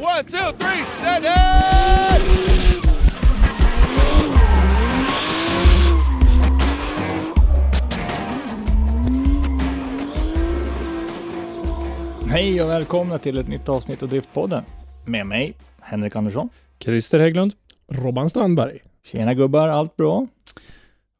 One, two, three, set it! Hej och välkomna till ett nytt avsnitt av Driftpodden. Med mig, Henrik Andersson. Christer Hägglund. Robban Strandberg. Tjena gubbar, allt bra?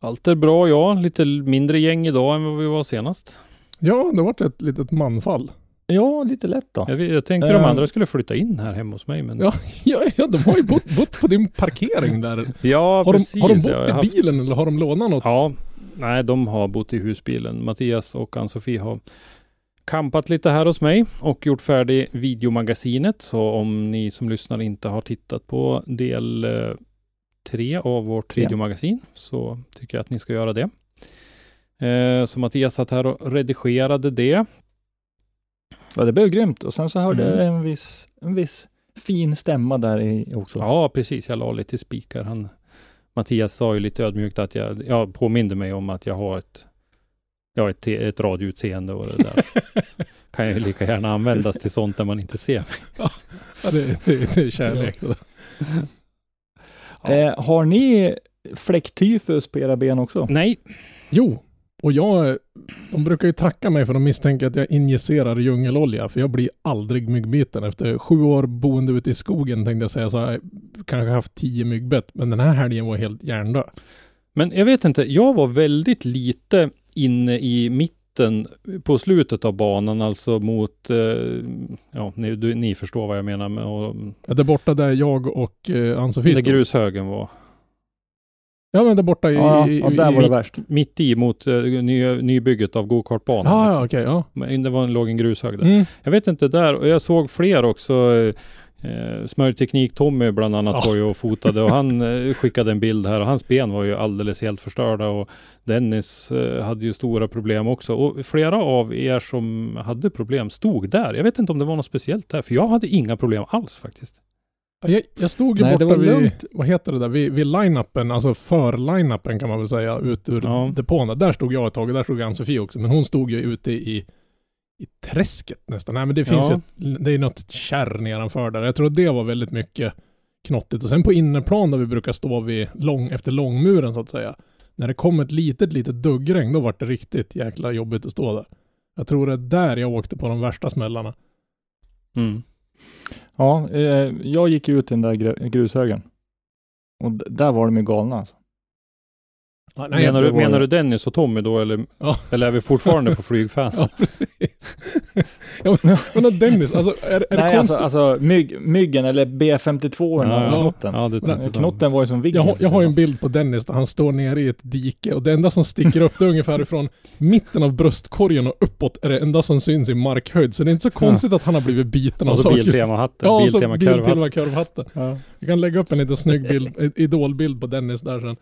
Allt är bra, ja. Lite mindre gäng idag än vad vi var senast. Ja, det vart ett litet manfall. Ja, lite lätt då. Jag, jag tänkte de Eh. andra skulle flytta in här hemma hos mig, men... Ja, ja, ja de har ju bott, bott på din parkering där. Ja, Har de, precis. har de bott i haft- bilen eller har de lånat något? Ja. Nej, de har bott i husbilen. Mattias och Ann-Sofie har kampat lite här hos mig och gjort färdig videomagasinet. Så om ni som lyssnar inte har tittat på del eh, tre av vårt videomagasin så tycker jag att ni ska göra det. Eh, så Mattias satt här och redigerade det. Ja, det blev grymt. Och sen så hörde Mm. jag en viss, en viss fin stämma där i också. Ja, precis. Jag la lite spikar. Han, Mattias sa ju lite ödmjukt att jag, jag påminde mig om att jag har ett, har ett, ett radioutseende och det där kan ju lika gärna användas till sånt där man inte ser mig. Ja, det, det, det är kärlek. där. Ja. Eh, har ni fläcktyfus på era ben också? Nej, Jo, och jag, de brukar ju tracka mig för de misstänker att jag injicerar djungelolja, för jag blir aldrig myggbiten. Efter sju år boende ute i skogen tänkte jag säga så jag kanske haft tio myggbett, men den här helgen var helt hjärndöd. men jag vet inte. Jag var väldigt lite inne i mitten på slutet av banan, alltså mot, eh, ja, ni, du, ni förstår vad jag menar med, och, Ja, där borta där jag och eh, Ann-Sofie där grushögen var. Ja, men där borta i... Ja, i, ja, där var det i, värst. Mitt i mot eh, ny, nybygget av gokartbanan. Ja, liksom. ja, okej, ja. Men Det var en, låg en grushög där. Mm. Jag vet inte där, och jag såg fler också. Eh, Smörjteknik Tommy bland annat Ja. var ju och fotade och han eh, skickade en bild här och hans ben var ju alldeles helt förstörda och Dennis eh, hade ju stora problem också och flera av er som hade problem stod där. Jag vet inte om det var något speciellt där, för jag hade inga problem alls faktiskt. Ja, Jag, jag stod ju Nej, det borta var vid, lugnt. vad heter det där, vid, vid line-upen, alltså för-line-upen kan man väl säga, ut ur Ja. depån. Där stod jag ett tag och där stod Ann-Sofie också, men hon stod ju ute i, i träsket nästan. Nej men det finns Ja. ju, ett, det är något kärr nedanför där. Jag tror att det var väldigt mycket knottigt. Och sen på innerplan där vi brukar stå vid lång, efter långmuren så att säga. När det kom ett litet, litet duggregn, då var det riktigt jäkla jobbigt att stå där. Jag tror det är där jag åkte på de värsta smällarna. Mm. Ja, eh, jag gick ut i den där grushögen. Och där var de ju galna alltså. Ja, menar, det du, menar det. du Dennis och Tommy då eller, Ja. eller är vi fortfarande på flygfan? Ja, precis. ja, men, men Dennis, alltså är, är det Nej, alltså, konstigt? alltså mygg, myggen eller B52 Ja, ja. knotten. Ja, det jag. knotten var ju som Viggen. Jag har, jag har ju en bild på Dennis där han står nere i ett dike och det enda som sticker upp det är ungefär ifrån mitten av bröstkorgen och uppåt är det enda som syns i markhöjd. Så det är inte så konstigt att han har blivit biten av Och så saker. Biltema-hatten, Ja, och så Biltema-kurvhatten. Biltema-kurvhatten. Ja. Vi kan lägga upp en liten snygg bild, idolbild på Dennis där sen.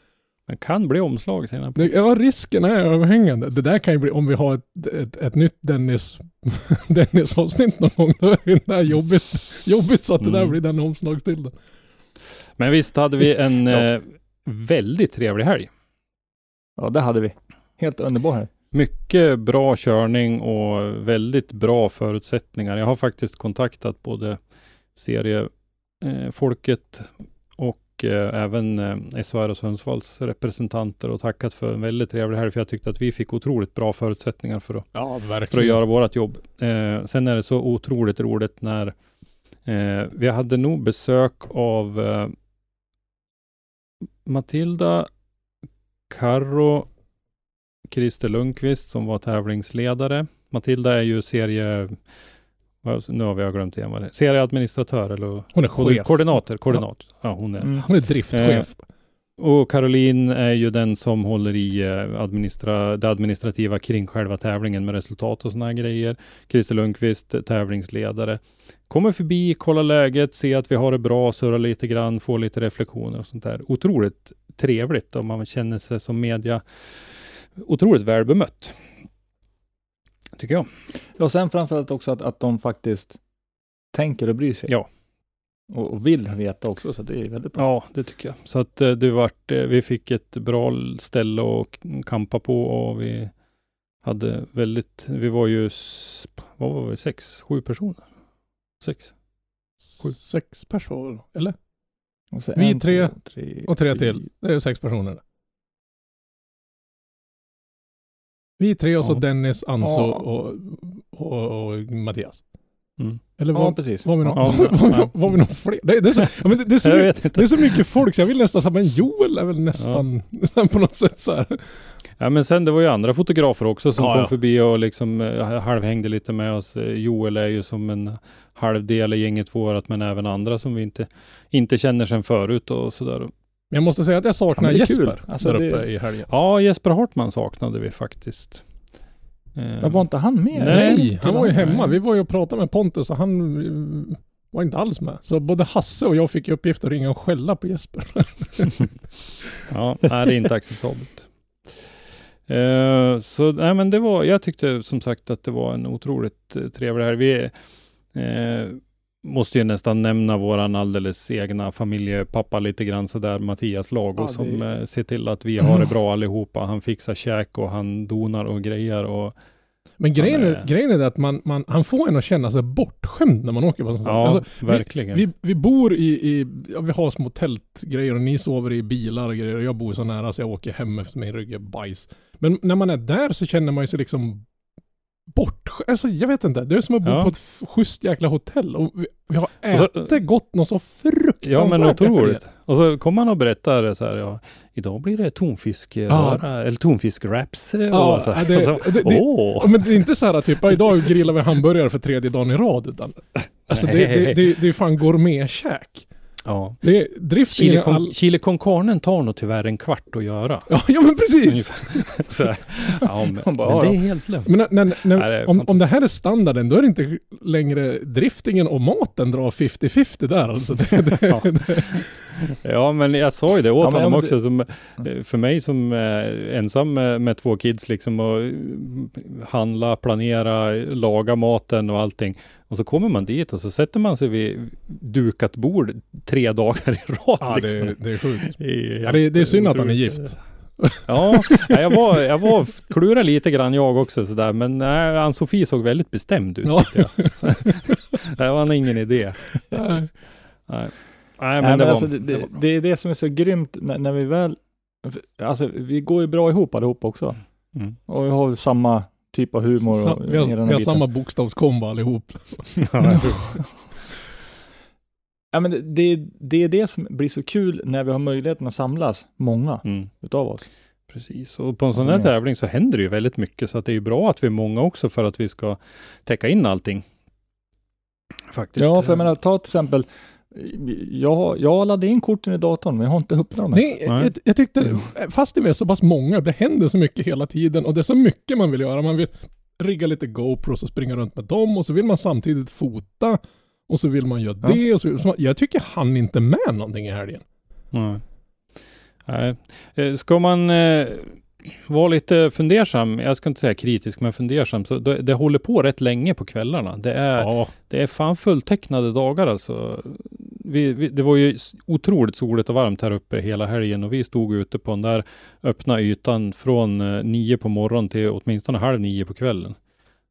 Men kan bli omslag senare. Det, ja, risken är överhängande. Det där kan ju bli, om vi har ett, ett, ett nytt Dennis, Dennis-avsnitt någon gång, då är det där jobbigt, jobbigt så att det där Mm. blir den omslagsbilden. Men visst hade vi en Ja. eh, väldigt trevlig helg. ja, det hade vi. Helt underbar här. Mycket bra körning och väldigt bra förutsättningar. Jag har faktiskt kontaktat både seriefolket och eh, även eh, SHR och Sundsvalls representanter och tackat för en väldigt trevlig helg. För jag tyckte att vi fick otroligt bra förutsättningar för att Ja, för att göra vårt jobb. Eh, sen är det så otroligt roligt när Eh, vi hade nog besök av Matilda, Karro, Christer Lundqvist som var tävlingsledare. Matilda är ju serie... Nu har vi glömt igen vad det är. Serieadministratör eller Hon är chef. koordinator. koordinator. Ja, hon är. Mm. Hon är driftchef. Och Caroline är ju den som håller i eh, administra, det administrativa kring själva tävlingen med resultat och sådana grejer. Christer Lundqvist, eh, tävlingsledare. Kommer förbi, kollar läget, ser att vi har det bra, surrar lite grann, får lite reflektioner och sånt där. Otroligt trevligt om man känner sig som media otroligt väl bemött. Tycker jag. Och sen framförallt också att, att de faktiskt tänker och bryr sig. Ja. Och, och vill veta också, så det är väldigt bra. Ja, det tycker jag. Så att eh, det vart, eh, vi fick ett bra ställe att kampa på och vi hade väldigt, vi var ju, vad var vi, sex, sju personer? Sex? Sju. Sex personer, eller? Vi en, tre tre Och tre till. Det är sex personer. Vi tre och så Ja. Dennis, Anso Ja. och, och, och Mattias. Mm. Eller Ja, var, precis. var vi någon, Ja, var, var, ja. var vi någon fler? Det, det, är så, ja, men det, det, är så mycket, det är så mycket folk så jag vill nästan säga, men Joel är väl nästan, nästan på något sätt så här. Ja men sen det var ju andra fotografer också som Ja, kom ja. förbi och liksom eh, halvhängde lite med oss. Eh, Joel är ju som en halvdel i gänget vårat men även andra som vi inte, inte känner sedan förut och sådär. Men jag måste säga att jag saknar Ja. Jesper Alltså, där det- uppe i helgen. Ja, Jesper Hartman saknade vi faktiskt. Eh, Men var inte han med? Nej, han var ju Nej. hemma. Vi var ju och pratade med Pontus och han eh, var inte alls med. Så både Hasse och jag fick i uppgift att ringa och skälla på Jesper. Ja, nej, det är inte acceptabelt. Eh, så nej, men det var, jag tyckte som sagt att det var en otroligt uh, trevlig här. Vi eh, måste ju nästan nämna våran alldeles egna familjepappa lite grann sådär, Mattias Lago, Ja, det- som eh, ser till att vi har det bra allihopa. Han fixar käk och han donar och grejer och Men grejen är, är- grejen är att man, man, han får en att känna sig bortskämd när man åker på sånt ja, Alltså, verkligen. vi, vi bor i, i ja, vi har små tältgrejer och ni sover i bilar och grejer och jag bor så nära så jag åker hem efter min rygg är bajs. Men när man är där så känner man sig liksom bort, alltså jag vet inte, det är som att bo Ja. på ett schysst jäkla hotell och vi, vi har Och så- ätit gott något så fruktansvärt. Ja men otroligt. Och så kommer han och berättar så här, ja, idag blir det tonfiskröra, eller tonfiskwraps. eh, Ja, och så, ja, det- och så, det- det-! Ja, men det är inte så här typ, ja, idag grillar vi hamburgare för tredje dagen i rad utan Alltså det, det, det, det är fan gourmetkäk. Ja. Det är Chili är con, all... chili con carnen tar nog tyvärr en kvart att göra. Ja, ja men precis! så, ja, men, bara, men ja, det är ja. helt lugnt. Men när, när, när, är om, om det här är standarden, då är det inte längre driftingen och maten drar 50-50 där alltså. Det, det, Ja. Ja men jag sa ju det åt Ja, honom om också, som, eh, för mig som eh, ensam med, med två kids liksom och eh, handla, planera, laga maten och allting. Och så kommer man dit och så sätter man sig vid dukat bord tre dagar i rad. ja, liksom. det, det är sjukt. Ja, det, det är synd att han är gift. Ja, jag var, jag var klurade lite grann jag också sådär, men nej, Ann-Sofie såg väldigt bestämd ut Ja. Så, det var ingen idé. Nej. Nej, nej men, Nej, men det, var, alltså, det, det var bra. det är det som är så grymt när, när vi väl, alltså vi går ju bra ihop allihop också. Mm. Och vi har samma typ av humor. Sa, och vi har, vi har biten. samma bokstavskombo allihop. Ja, Ja, men det, det, det är det som blir så kul när vi har möjligheten att samlas, många mm. utav oss. Precis, och på en sån här Alltså, ja. tävling så händer det ju väldigt mycket, så att det är ju bra att vi är många också för att vi ska täcka in allting. Faktiskt. Ja, för jag menar, ta till exempel, jag, jag laddade in korten i datorn, men jag har inte öppnat dem än. Nej, Nej. jag, jag tyckte, fast det är så pass många, det händer så mycket hela tiden och det är så mycket man vill göra. Man vill rigga lite GoPros och springa runt med dem och så vill man samtidigt fota och så vill man göra Ja. det och så, så jag tycker han inte med någonting i helgen. Nej. Nej. Eh, Ska man eh, vara lite fundersam, jag ska inte säga kritisk, men fundersam, så det, det håller på rätt länge på kvällarna. Det är, Ja, det är fan fulltecknade dagar alltså. Vi, vi, det var ju otroligt soligt och varmt här uppe hela helgen och vi stod ute på den där öppna ytan från eh, nio på morgonen till åtminstone halv nio på kvällen.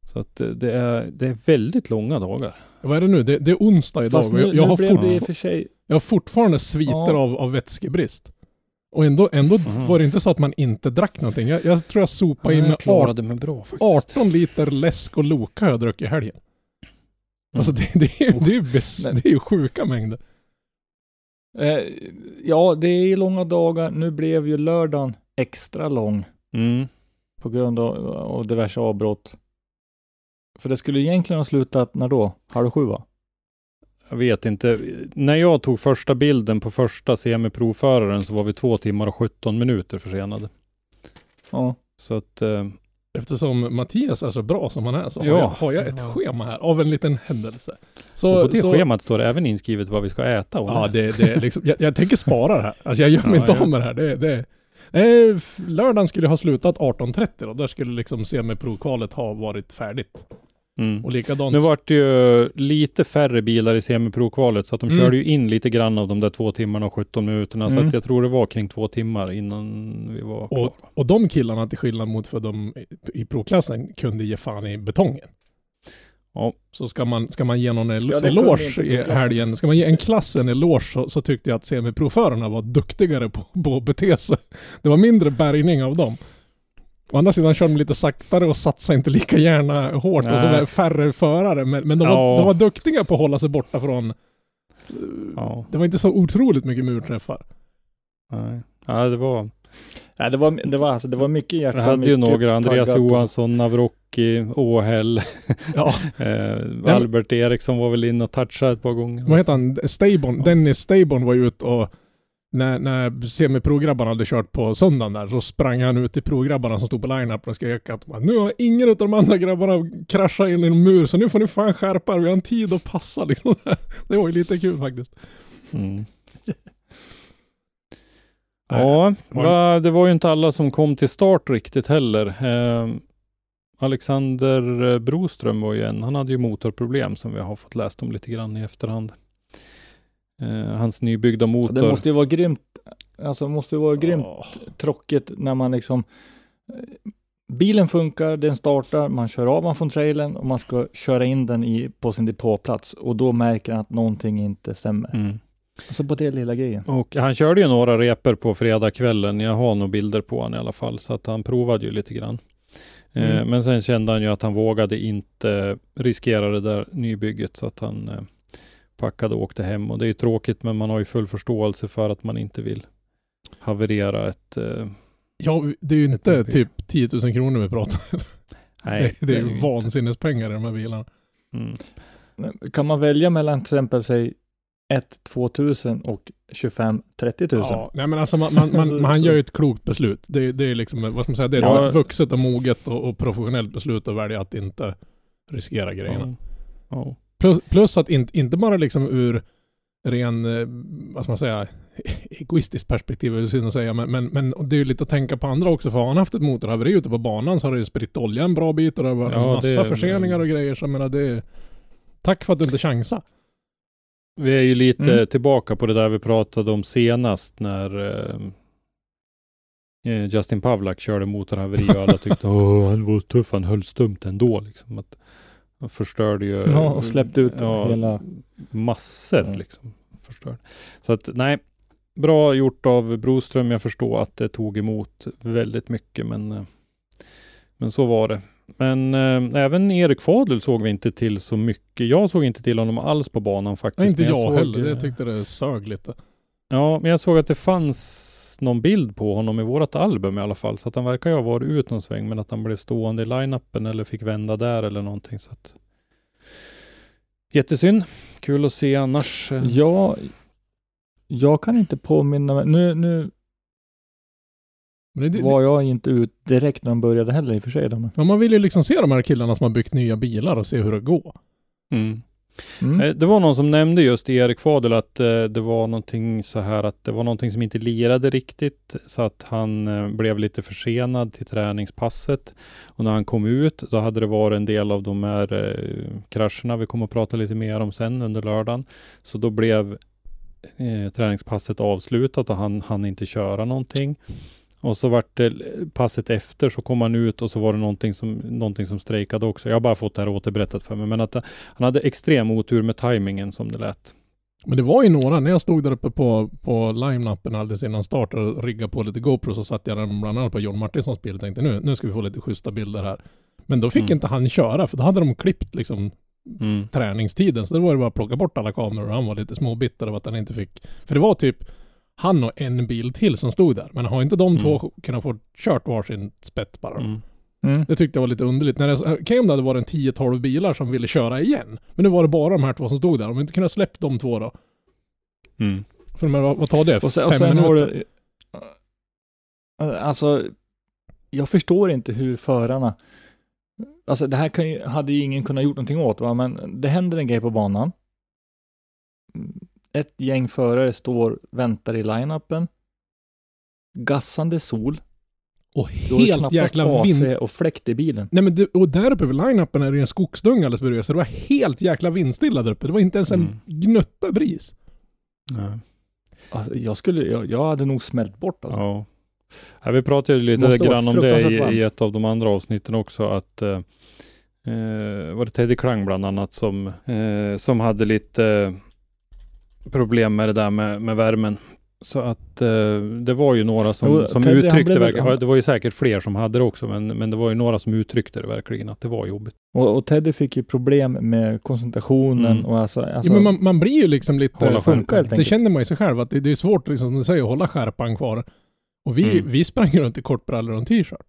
Så att eh, det är, det är väldigt långa dagar. vad är det nu? Det, det är onsdag idag Fast nu, jag, jag, har blev det i fort, och för sig, jag har fortfarande sviter Ja. av, av vätskebrist. Och ändå, ändå Mhm. var det inte så att man inte drack någonting. Jag, jag tror jag sopade in jag med klarade mig bra faktiskt. 18 liter läsk och Loka jag druckit i helgen. Alltså det, det, är, det, är, bes, det är ju sjuka mängder. Eh, ja, det är långa dagar. Nu blev ju lördagen extra lång Mm. på grund av, av diverse avbrott. För det skulle egentligen ha slutat när då? Halv sju va? Jag vet inte. När jag tog första bilden på första semiprovföraren så var vi två timmar och 17 minuter försenade. Ja. Så att, eh, Eftersom Mattias är så bra som han är så har, Ja. jag, har jag ett Ja. schema här av en liten händelse. Så, och på det så, schemat står det även inskrivet vad vi ska äta. Och Ja, det, det är liksom, jag, jag tänker spara det här. Alltså jag gör mig Ja, inte ja. av med det här. Det, det, eh, lördagen skulle ha slutat 18.30 och där skulle liksom semiprovkvalet ha varit färdigt. Mm. Och likadant. Nu vart det ju lite färre bilar i semiprovkvalet så att de Mm. körde ju in lite grann av de där två timmarna och 17 minuterna. Så Mm. att jag tror det var kring två timmar innan vi var klara. och, och de killarna till skillnad mot för de i, provklassen kunde ge fan i betongen. Ja. Så ska man, ska man ge någon el- Ja, eloge i helgen, ska man ge en klass en eloge så, så tyckte jag att semiprovförarna var duktigare på, på att bete sig. Det var mindre bärgning av dem. Å andra sidan körde de lite saktare och satsade inte lika gärna hårt och så Nej. var färre förare. Men, men de, var, Ja. de var duktiga på att hålla sig borta från... Ja. Det var inte så otroligt mycket murträffar. Nej. Ja, det var... Nej, det var, det var, alltså, det var mycket hjärta. Jag hade ju några, Andreas taggat Johansson, Navrocki, Åhäll, Ja, eh, Albert Eriksson var väl inne och touchade ett par gånger. vad heter han? Staborn, Dennis Staborn var ju ute och när, när semiprograbbarna hade kört på söndagen där så sprang han ut till prograbbarna som stod på line-up och skrek att nu har ingen av de andra grabbarna kraschat in i en mur så nu får ni fan skärpa er, vi har en tid att passa liksom. Det var ju lite kul faktiskt. Mm. Ja, va, det var ju inte alla som kom till start riktigt heller. Eh, Alexander Broström var ju en, han hade ju motorproblem som vi har fått läst om lite grann i efterhand. Eh, hans nybyggda motor. Det måste ju vara grymt, alltså måste ju vara grymt Ja. tråkigt när man liksom eh, Bilen funkar, den startar, man kör av man från trailern och man ska köra in den i, på sin depåplats och då märker han att någonting inte stämmer. Mm. Alltså på det lilla grejen. Och han körde ju några repor på fredagskvällen. Jag har nog bilder på honom i alla fall, så att han provade ju lite grann. Eh, Mm. men sen kände han ju att han vågade inte riskera det där nybygget, så att han eh, packade och åkte hem. Och det är ju tråkigt, men man har ju full förståelse för att man inte vill haverera ett... Eh, Ja, det är ju inte Ett typ 10 000 kronor vi pratar om. nej, det, det är ju vansinnespengar i de här bilarna. Mm. Men Kan man välja mellan till exempel säg 1 2000 och 25 30 000? Ja, nej men alltså man, man, man, man gör ju ett klokt beslut. Det, det är liksom, vad ska man säga, det är Ja. ett vuxet och moget och, och professionellt beslut att välja att inte riskera grejerna. Ja. Ja. Plus, plus att inte, inte bara liksom ur ren, eh, vad ska man säga, egoistiskt perspektiv, är det synd att säga, men, men, men det är ju lite att tänka på andra också, för har han haft ett motorhaveri ute på banan så har det ju spritt olja en bra bit och det har varit Ja, massa det- förseningar och grejer, så jag menar det är, Tack för att du inte chansade. Vi är ju lite Mm. tillbaka på det där vi pratade om senast när eh, eh, Justin Pavlak körde motorhaveri och alla tyckte åh han var tuff, han höll stumt ändå liksom. Att, han förstörde ju Ja, och släppte ut ja, hela... massor Ja. liksom. Förstörd. Så att nej, bra gjort av Broström. Jag förstår att det tog emot väldigt mycket men, eh, men så var det. Men eh, även Erik Fadel såg vi inte till så mycket. Jag såg inte till honom alls på banan faktiskt. Nej, inte men jag, såg, heller. eh, Jag tyckte det sög lite. Ja, men jag såg att det fanns någon bild på honom i vårat album i alla fall. Så att han verkar ju ha varit ut någon sväng, men att han blev stående i line-upen eller fick vända där eller någonting. Så att... Jättesynd. Kul att se annars. Ja, jag kan inte påminna mig. Nu, nu Men, det, det, var jag inte ut direkt när de började heller i och för sig. men man vill ju liksom se de här killarna som har byggt nya bilar och se hur det går. Mm. Mm. Eh, det var någon som nämnde just i Erik Fadel att eh, det var någonting så här att det var någonting som inte lirade riktigt så att han eh, blev lite försenad till träningspasset. Och när han kom ut så hade det varit en del av de här krascherna vi kommer att prata lite mer om sen under lördagen. Så då blev eh, träningspasset avslutat och han hann inte köra någonting. Och så vart det passet efter så kom han ut och så var det någonting som, någonting som strejkade också. Jag har bara fått det här återberättat för mig. Men att han hade extrem otur med tajmingen som det lät. Men det var ju några, när jag stod där uppe på, på line-upen alldeles innan start och riggade på lite GoPro så satt jag där bland annat på John Martinssons bil och tänkte nu, nu ska vi få lite schyssta bilder här. Men då fick Mm. inte han köra för då hade de klippt liksom Mm. träningstiden. Så det var det bara att plocka bort alla kameror och han var lite småbitter av att han inte fick. För det var typ han och en bil till som stod där. Men har inte de Mm. två kunnat få kört varsin spett bara? Mm. Mm. Det tyckte jag var lite underligt. När det, okej om det hade varit en 10-12 bilar som ville köra igen. Men nu var det bara de här två som stod där. Om vi inte kunde släppt de två då. Mm. För men, vad, vad tar det? Och sen, och Fem sen minuter? har du... Alltså, jag förstår inte hur förarna... Alltså det här kan ju, hade ju ingen kunnat gjort någonting åt, va? men det händer en grej på banan. Ett gäng förare står, väntar i line-upen. Gassande sol. Och helt jäkla AC vind... och fläkt i bilen. Nej men det, och där uppe vid line-upen är det en skogsdunge alldeles bredvid. Så det var helt jäkla vindstilla där uppe. Det var inte ens en Mm. gnutta bris. Ja. Alltså, jag, skulle, jag, jag hade nog smält bort alltså. Ja. Ja, vi pratade ju lite grann om det i, i ett av de andra avsnitten också att eh, eh, var det Teddy Klang bland annat som, eh, som hade lite eh, problem med det där med, med värmen. Så att eh, det var ju några som, Jo, som Teddy, uttryckte verkligen, det var ju säkert fler som hade det också, men, men det var ju några som uttryckte det verkligen att det var jobbigt. Och, och Teddy fick ju problem med koncentrationen Mm. och alltså... alltså ja, men man, man blir ju liksom lite... Hålla det funkar helt Det känner man ju sig själv att det, det är svårt, liksom, som du säger, att hålla skärpan kvar. Och vi, Mm. vi sprang ju runt i kortbrallor och en t-shirt.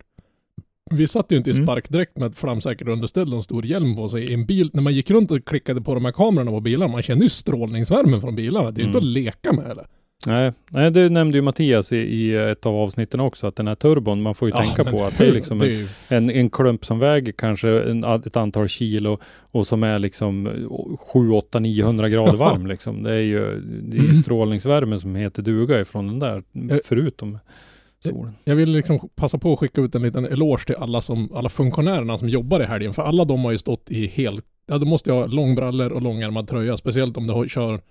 Vi satt ju inte i Mm. sparkdräkt med ett flamsäkert underställ och en stor hjälm på sig i en bil. När man gick runt och klickade på de här kamerorna på bilarna, man kände ju strålningsvärmen från bilarna. Det är ju inte Mm. att leka med eller? Nej, nej, det nämnde ju Mattias i, i ett av avsnitten också, att den här turbon, man får ju tänka men på att det är liksom det en, är ju- en, en klump som väger kanske en, ett antal kilo och som är liksom 7, 8, 900 grader varm liksom. Det är ju, det är Mm. strålningsvärmen som heter duga ifrån den där, Eh, förutom solen. Jag vill liksom passa på att skicka ut en liten eloge till alla, som, alla funktionärerna som jobbar i helgen. För alla de har ju stått i helt... Ja, då måste jag ha långbrallor och långärmad tröja. Speciellt om du har- kör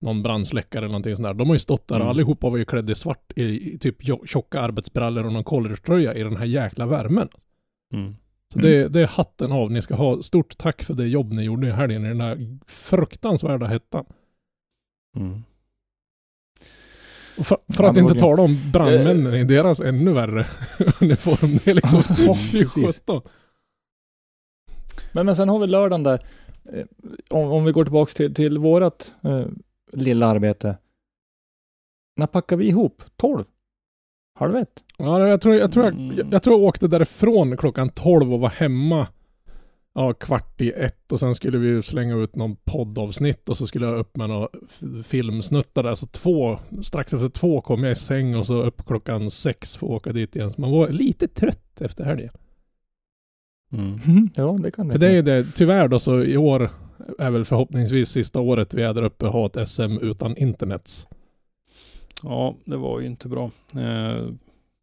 någon brandsläckare eller någonting sånt där. De har ju stått där och Mm. allihopa var ju klädda i svart i, i typ tjo- tjocka arbetsbrallor och någon collegetröja i den här jäkla värmen. Mm. Så det, det är hatten av. Ni ska ha stort tack för det jobb ni gjorde i helgen i den här fruktansvärda hettan. Mm. För, för att inte tala om brandmännen i deras ännu värre uniform. Det är liksom, fy sjutton. Men, men sen har vi lördagen där. Eh, Om, om vi går tillbaks till, till vårat eh, lilla arbete. När packar vi ihop? 12? Halv ett? Ja, jag tror jag, tror jag, Mm. jag, jag tror jag åkte därifrån klockan 12 och var hemma ja, kvart i ett och sen skulle vi ju slänga ut någon poddavsnitt och så skulle jag upp med några filmsnuttar där. Så två, strax efter två kom jag i säng och så upp klockan sex för att åka dit igen. Så man var lite trött efter helgen. Mm. Ja, det kan det För det är det, tyvärr då så i år är väl förhoppningsvis sista året vi är där uppe och har ett SM utan internets. Ja, det var ju inte bra. Eh,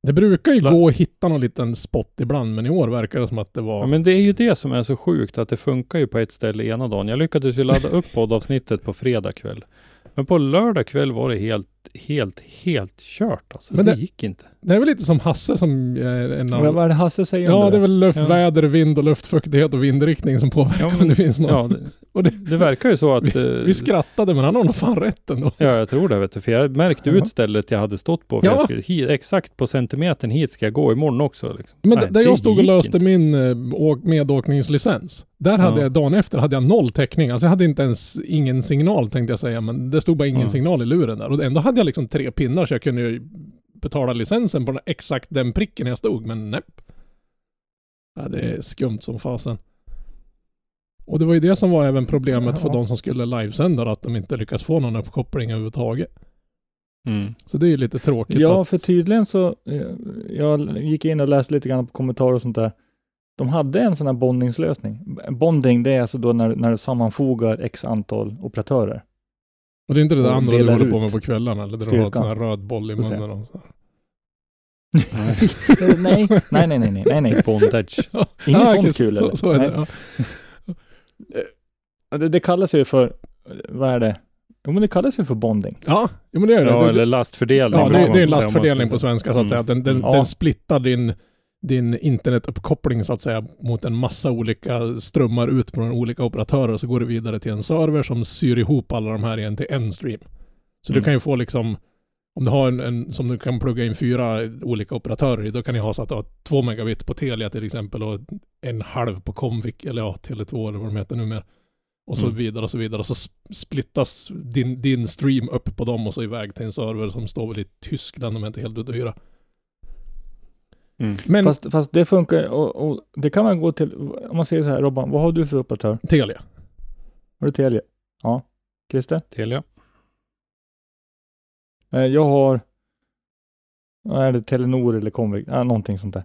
Det brukar ju gå att hitta någon liten spot ibland men i år verkar det som att det var... Ja men det är ju det som är så sjukt att det funkar ju på ett ställe ena dagen. Jag lyckades ju ladda upp poddavsnittet på fredag kväll. Men på lördag kväll var det helt, helt, helt kört alltså. Men det, det- gick inte. Det är väl lite som Hasse som är en Vad, vad är det Hasse säger om Ja, det är väl luft, Ja. väder, vind och luftfuktighet och vindriktning som påverkar Ja, om men- det finns någon. Ja, det, det, verkar ju så att... eh, vi skrattade men han har nog fan rätt ändå. Ja, jag tror det vet du. För jag märkte ut stället jag hade stått på. För Ja. skulle, hit, exakt på centimetern hit ska jag gå imorgon också. Liksom. Men Nej, där jag stod och löste inte. min eh, åk, medåkningslicens. Där hade Ja. jag, dagen efter hade jag noll täckning. Alltså jag hade inte ens ingen signal tänkte jag säga. Men det stod bara ingen Ja. signal i luren där. Och ändå hade jag liksom tre pinnar så jag kunde ju betala licensen på den, exakt den pricken jag stod. Men nej. Ja, det är skumt som fasen. Och det var ju det som var även problemet för de som skulle livesända. Att de inte lyckas få någon uppkoppling överhuvudtaget. Mm. Så det är ju lite tråkigt. Ja, att, för tydligen så, eh, jag gick in och läste lite grann på kommentarer och sånt där. De hade en sån här bondingslösning. Bonding, det är alltså då när, när du sammanfogar x antal operatörer. Och det är inte det där och andra du håller på med på kvällarna eller där du har en sån här röd boll i munnen och så. Nej, nej, nej, nej, nej, nej, nej. Bondage. Inget Ja, sånt kul så, eller? så är Nej. det. Ja. Ja, Det, det kallas ju för, vad är det? Jo men det kallas ju för bonding. Ja, jo, men det är det. Ja, det, eller lastfördelning. ja, det, det är en lastfördelning på svenska så att Mm. säga. Den, den, Ja. den splittar din, din internetuppkoppling så att säga mot en massa olika strömmar ut från olika operatörer och så går det vidare till en server som syr ihop alla de här igen till en stream. Så du Mm. kan ju få liksom om du har en, en som du kan plugga in fyra olika operatörer i, då kan ni ha så att du har två megabit på Telia till exempel och en halv på Comvik, eller ja, Tele2 eller vad de heter numera. Och så Mm. vidare och så vidare. Och så sp- splittas din, din stream upp på dem och så iväg till en server som står väl i Tyskland om jag inte helt hyra. Mm. Men Fast, fast det funkar och, och det kan man gå till, om man säger så här Robban, vad har du för operatör? Telia. Har du Telia? Ja. Christer? Telia. Eh, Jag har, är det, Telenor eller Comviq, ja, någonting sånt där.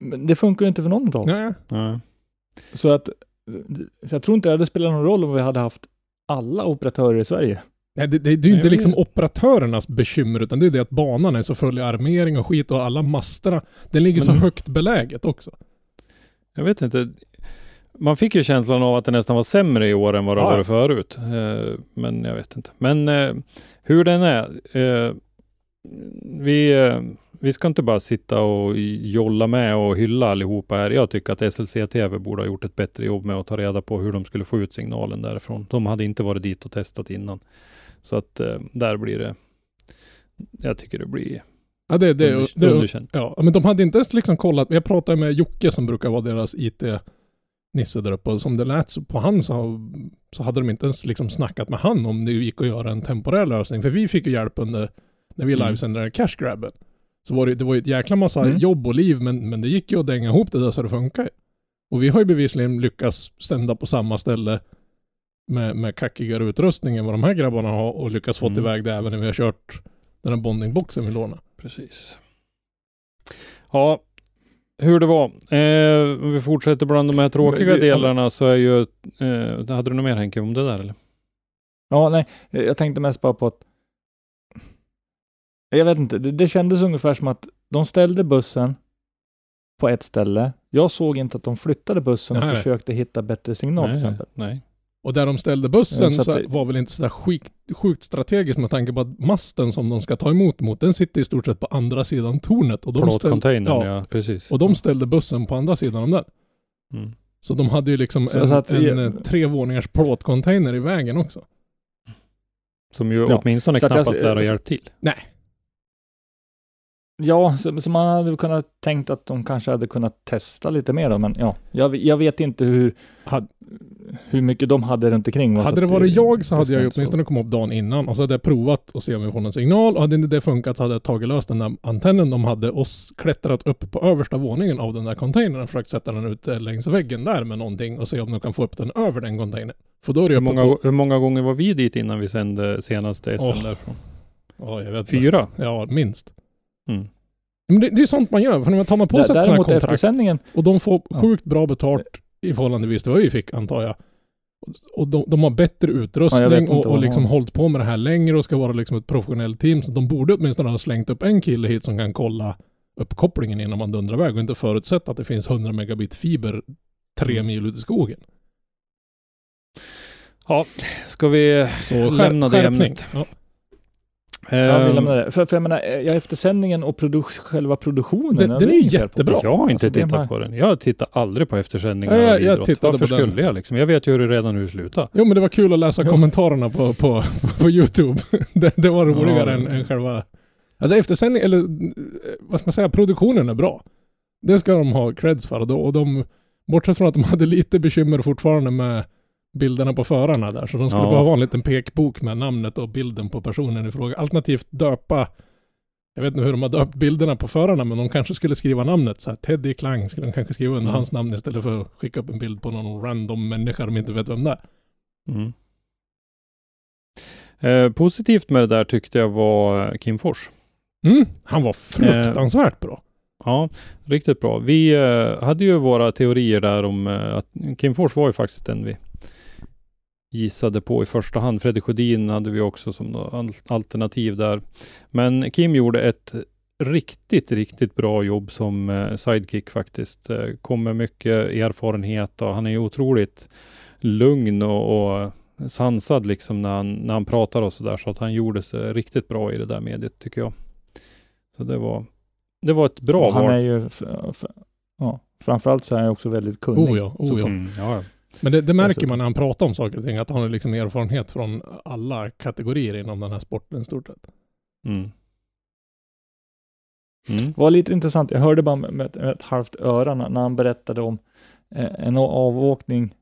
Men det funkar ju inte för någon av oss. Nej. Nej. Så att, så jag tror inte det hade spelat någon roll om vi hade haft alla operatörer i Sverige. Nej, det, det, det är ju Nej, inte men- liksom operatörernas bekymmer utan det är det att banan är så full i armering och skit och alla masterna. Den ligger så Men- högt beläget också. Jag vet inte. Man fick ju känslan av att det nästan var sämre i år än vad det Ja. varit förut. Eh, Men jag vet inte. Men eh, hur den är. eh, Vi, eh, vi ska inte bara sitta och jolla med och hylla allihopa här. Jag tycker att SLC-TV borde ha gjort ett bättre jobb med att ta reda på hur de skulle få ut signalen därifrån. De hade inte varit dit och testat innan. Så att eh, där blir det. Jag tycker det blir Ja, det, det, under, det, underkänt. Ja, men de hade inte ens liksom kollat. Jag pratade med Jocke som brukar vara deras IT-nisse där uppe och som det lät så på han så, så hade de inte ens liksom snackat med han om det gick att göra en temporär lösning. För vi fick ju hjälp under, när vi Mm. livesände cash grabben. Så var det, det var ju ett jäkla massa Mm. jobb och liv men, men det gick ju att dänga ihop det där så det funkar. Och vi har ju bevisligen lyckats sända på samma ställe med, med kackigare utrustning än vad de här grabbarna har och lyckats fått Mm. iväg det även när vi har kört den här bondingboxen vi lånade. Precis. Ja, hur det var. Eh, om vi fortsätter bland de här tråkiga vi- delarna så är ju, eh, hade du något mer Henke om det där eller? Ja, nej, jag tänkte mest bara på att jag vet inte, det, det kändes ungefär som att de ställde bussen på ett ställe. Jag såg inte att de flyttade bussen och Nej. försökte hitta bättre signal till exempel. nej. Och där de ställde bussen Ja, så det- var väl inte sådär sjukt, sjukt strategiskt med tanke på att masten som de ska ta emot mot, den sitter i stort sett på andra sidan tornet. Och de, ställde, ja, ja. precis. och de ställde bussen på andra sidan om den. Mm. Så de hade ju liksom Så- en, så att en eh, tre våningars plåtcontainer i vägen också. Som ju Ja, åtminstone så att jag- knappast lär ha hjälpt till. Nej. Ja, så, så man hade kunnat tänkt att de kanske hade kunnat testa lite mer då, men ja, jag, jag vet inte hur, Hade, hur mycket de hade runt omkring. va, hade det varit jag så hade jag ju åtminstone kommit upp dagen innan och så hade jag provat och se om vi får någon signal och hade inte det funkat så hade jag tagit lös den där antennen de hade och klättrat upp på översta våningen av den där containern och försökt sätta den ute längs väggen där med någonting och se om de kan få upp den över den containern. För då är det Hur många, på... hur många gånger var vi dit innan vi sände senaste SM Åh. därifrån? Ja, jag vet inte. Fyra? Ja, minst. Mm. Men det, det är sånt man gör, för när man tar man på sig ett sånt här kontrakt eftersändningen, och de får Ja. sjukt bra betalt i förhållandevis till vad vi fick antar jag. Och de, de har bättre Ja, utrustning inte och, och liksom har. hållit på med det här längre och ska vara liksom ett professionellt team. Så de borde åtminstone ha slängt upp en kille hit som kan kolla uppkopplingen innan man dundrar iväg och inte förutsätta att det finns 100 megabit fiber tre Mm. mil ut i skogen. Ja, ska vi Så lämna det skärpning. ämnet? Ja. Ja, vi Ehm, lämnar det. För, för jag menar, eh, ja, eftersändningen och produ själva produktionen. Den- ja, den det är inget fel på. jättebra. Jag har inte Alltså, tittat bara- på den. Jag tittar aldrig på eftersändningar Ja, jag- jag idrott. tittade Varför på den. skulle jag liksom? Jag vet ju hur det redan hur det slutar. Jo men det var kul att läsa kommentarerna på, på, på YouTube. det, det var roligare Ja. än, än själva... Alltså eftersändning, eller vad ska man säga, produktionen är bra. Det ska de ha creds för. Och de, och de, bortsett från att de hade lite bekymmer fortfarande med bilderna på förarna där. Så de skulle Ja. behöva ha en liten pekbok med namnet och bilden på personen i fråga. Alternativt döpa jag vet inte hur de har döpt bilderna på förarna, men de kanske skulle skriva namnet. Så här, Teddy Klang skulle de kanske skriva under Mm. hans namn istället för att skicka upp en bild på någon random människa de inte vet vem det är. Mm. Eh, positivt med det där tyckte jag var Kim Fors. Mm, han var fruktansvärt bra. Ja, riktigt bra. Vi eh, hade ju våra teorier där om eh, att Kim Fors var ju faktiskt den vi gissade på i första hand. Fredrik Sjödin hade vi också som alternativ där. Men Kim gjorde ett riktigt, riktigt bra jobb som eh, sidekick faktiskt. Eh, kom med mycket erfarenhet och han är otroligt lugn och, och sansad liksom när han, när han pratar och sådär. Så att han gjorde sig riktigt bra i det där mediet tycker jag. Så det var, det var ett bra han val. är ju, ja, framförallt så är han också väldigt kunnig. Oh ja, oh ja. Mm, ja. Men det, det märker man när han pratar om saker och ting, att han har liksom erfarenhet från alla kategorier inom den här sporten i stort sett. Mm. Mm. Det var lite intressant, jag hörde bara med, med ett, med ett halvt öra när, när han berättade om eh, en avåkning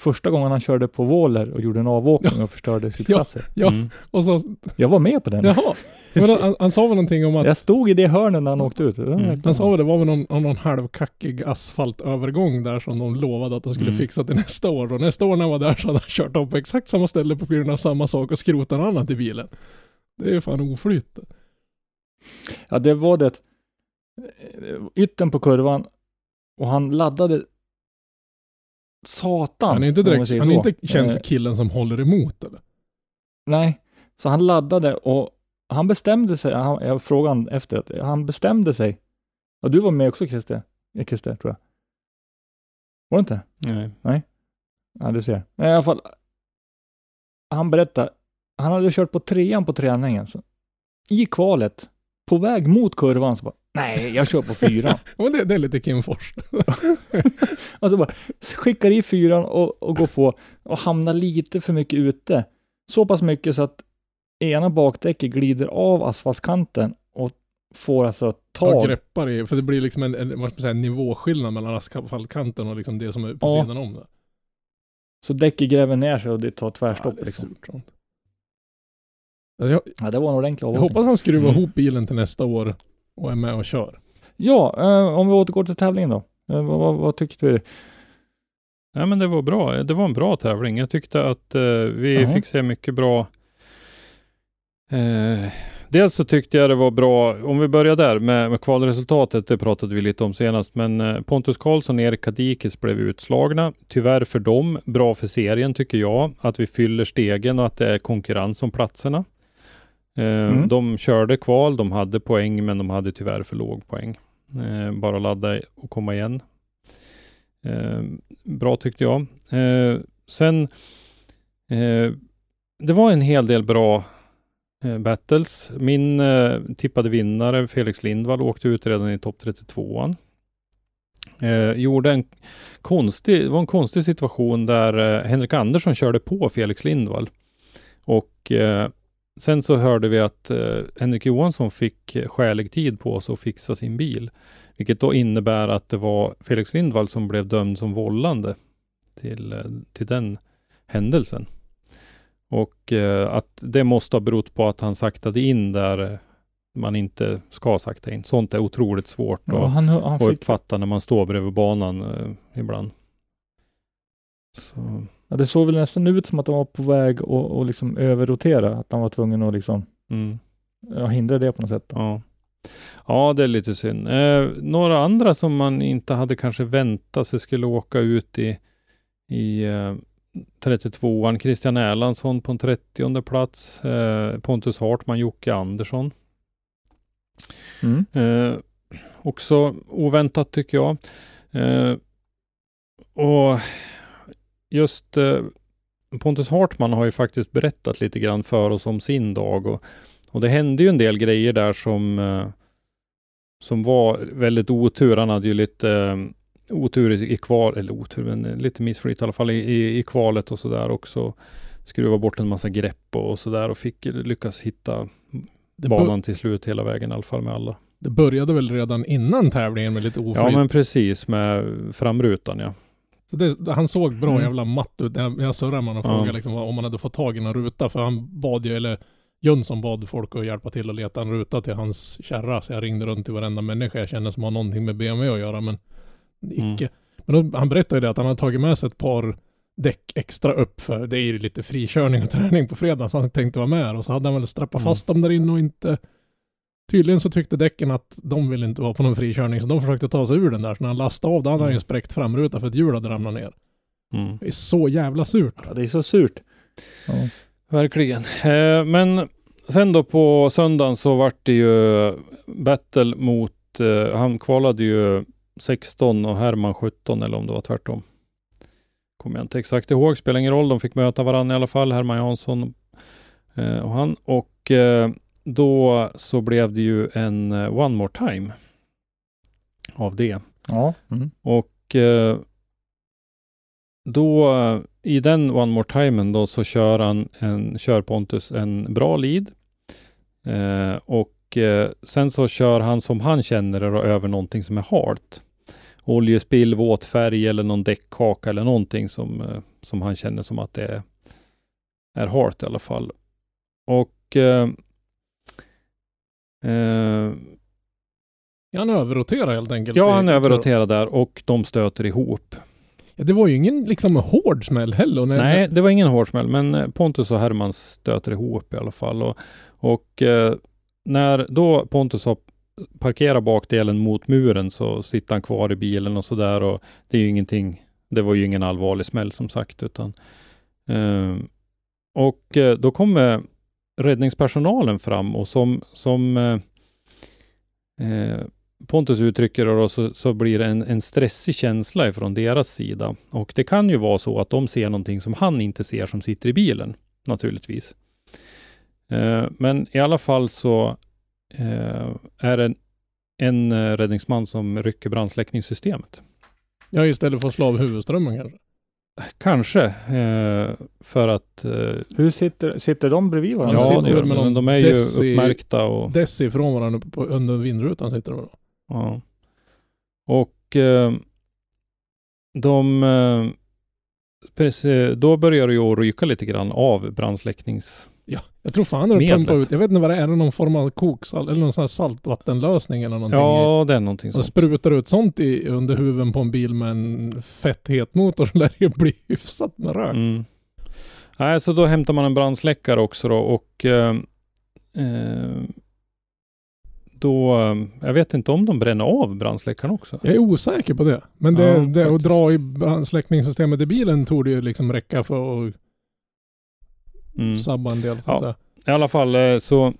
första gången han körde på Våler och gjorde en avåkning och förstörde sitt Ja. chassi. Ja, Mm. och så, Jag var med på den. jaha. Men han, han sa väl någonting om att Jag stod i det hörnet när han åkte ut. Mm. Han sa väl det var väl någon, någon halvkackig asfaltövergång där som de lovade att de skulle Mm. fixa till nästa år. Och nästa år när han var där så hade han kört upp på exakt samma ställe på av samma sak och skrotat en annan till bilen. Det är ju fan oflyt. Ja, det var det. Yttern på kurvan och han laddade satan. Han är inte direkt, han är inte känd för Eh, killen som håller emot eller? Nej, så han laddade och han bestämde sig. Han, jag frågade han efter att han bestämde sig. Och du var med också Christer, Eh, Christer tror jag. Var du inte? Nej. Ja, du ser. Men i alla fall. Han berättade. Han hade kört på trean på träningen. Så, I kvalet, på väg mot kurvan, så bara, nej, jag kör på fyran. Men det, det är lite Kim Fors. och så bara skickar i fyran och, och går på och hamnar lite för mycket ute. Så pass mycket så att ena bakdäcket glider av asfaltskanten och får alltså Ta tag. greppar i, för det blir liksom en, en vad ska man säga, nivåskillnad mellan asfaltkanten och liksom det som är på Ja. sidan om det. Så däcket gräver ner sig och det tar Ja, tvärstopp. det är liksom. surt. Alltså jag, Ja, det var en ordentlig jag avåkning. hoppas han skruvar Mm. ihop bilen till nästa år och är med och kör. Ja, eh, om vi återgår till tävlingen då. Eh, vad, vad, vad tyckte vi? Nej men det var bra. Det var en bra tävling. Jag tyckte att eh, vi Ja. fick se mycket bra. Eh, dels så tyckte jag det var bra, om vi börjar där med, med kvalresultatet, det pratade vi lite om senast, men eh, Pontus Karlsson och Erik Kadikis blev utslagna. Tyvärr för dem, bra för serien tycker jag, att vi fyller stegen och att det är konkurrens om platserna. Eh, Mm. De körde kval, de hade poäng, men de hade tyvärr för låg poäng. Eh, bara ladda och komma igen. Eh, bra tyckte jag. Sen, det var en hel del bra battles. Min tippade vinnare, Felix Lindvall, åkte ut redan i topp 32an. Eh, gjorde en konstig, det var en konstig situation där eh, Henrik Andersson körde på Felix Lindvall. Och eh, sen så hörde vi att eh, Henrik Johansson fick eh, skälig tid på sig att fixa sin bil. Vilket då innebär att det var Felix Lindvall som blev dömd som vållande till, eh, till den händelsen. Och eh, att det måste ha berott på att han saktade in där eh, man inte ska sakta in. Sånt är otroligt svårt Ja, att, han, han att fick, uppfatta när man står bredvid banan eh, ibland. Så, ja, det såg väl nästan ut som att han var på väg att och liksom överrotera. Att han var tvungen att liksom mm. ja, hindra det på något sätt. Då. Ja. ja, det är lite synd. Eh, några andra som man inte hade kanske väntat sig skulle åka ut i, i eh, 32an. Christian Erlandsson på en 30 plats. Eh, Pontus Hartman, Jocke Andersson. Mm. Eh, också oväntat tycker jag. Eh, och just eh, Pontus Hartman har ju faktiskt berättat lite grann för oss om sin dag och, och det hände ju en del grejer där som eh, som var väldigt otur. Han hade ju lite eh, otur i, i kval, eller otur, men lite missflyt i alla fall i, i, i kvalet och sådär också. Skruva bort en massa grepp och, och sådär och fick lyckas hitta banan till slut hela vägen i alla fall med alla. det började väl redan innan tävlingen med lite oflyt. Ja men precis med framrutan ja. Så det, han såg bra Mm. jävla matt ut jag, surrade med honom och Ja. frågade liksom, vad- om man hade fått tag i någon ruta. För han bad ju, eller Jönsson bad folk att hjälpa till att leta en ruta till hans kärra. Så jag ringde runt till varenda människa jag känner som har någonting med BMW att göra. Men icke. Men då, han berättade ju det att han hade tagit med sig ett par däck extra upp för det är ju lite frikörning och träning på fredag så han tänkte vara med och så hade han väl strappat Mm. fast dem där inne och inte Tydligen så tyckte däcken att de ville inte vara på någon frikörning så de försökte ta sig ur den där. Så när han lastade av då hade han ju Mm. spräckt framruta för ett hjul hade ramlat ner. Mm. Det är så jävla surt. Ja, det är så surt. Ja. Verkligen. Eh, men sen då på söndagen så vart det ju battle mot, eh, han kvalade ju 16 och Herman 17 eller om det var tvärtom. Kommer jag inte exakt ihåg, spelar ingen roll. De fick möta varandra i alla fall, Herman Jansson eh, och han. Och eh, då så blev det ju en eh, one more time av det. Ja. Mm. Och eh, då eh, i den One More Timen då så kör han en, kör Pontus en bra lead. Eh, och eh, sen så kör han som han känner det över någonting som är halt. oljespill, våt färg eller någon däckkaka eller någonting som, eh, som han känner som att det är, är halt i alla fall. Och eh, Ja, han överroterar helt enkelt. ja, han överroterar där och de stöter ihop. Ja, det var ju ingen liksom hård smäll heller. När- Nej, det var ingen hårdsmäll, men eh, Pontus och Herman stöter ihop i alla fall. Och, och eh, när då Pontus har parkerat bakdelen mot muren så sitter han kvar i bilen och sådär och det är ju ingenting, det var ju ingen allvarlig smäll som sagt utan eh, och eh, då kommer räddningspersonalen fram och som, som eh, eh Pontus uttrycker det så, så blir det en, en stressig känsla ifrån deras sida. Och det kan ju vara så att de ser någonting som han inte ser som sitter i bilen, naturligtvis. Eh, men i alla fall så eh, är det en, en räddningsman som rycker brandsläckningssystemet. Ja, istället för att slå av huvudströmmen kanske. Kanske eh, för att... Eh, Hur sitter, sitter de bredvid varandra? Ja, med men någon de är ju uppmärkta och... Dess ifrån varandra på, under vindrutan sitter de. Ja. Och eh, de... Eh, precis, då börjar det ju ryka lite grann av brandsläcknings... Ja, jag tror fan det pumpar ut. Jag vet inte vad det är. Är det någon form av koksalt eller någon sån här saltvattenlösning eller någonting? i- Ja, det är någonting Och sånt. sprutar ut sånt i, under huven på en bil med en fett het motor så lär det ju bli hyfsat med rök. Mm. Nej, så då hämtar man en brandsläckare också då och eh, eh, då, eh, jag vet inte om de bränner av brandsläckaren också. Jag är osäker på det. Men det, Ja, det att dra i brandsläckningssystemet i bilen torde ju liksom räcka för att Mm. sabba en del så Ja. I alla fall eh, så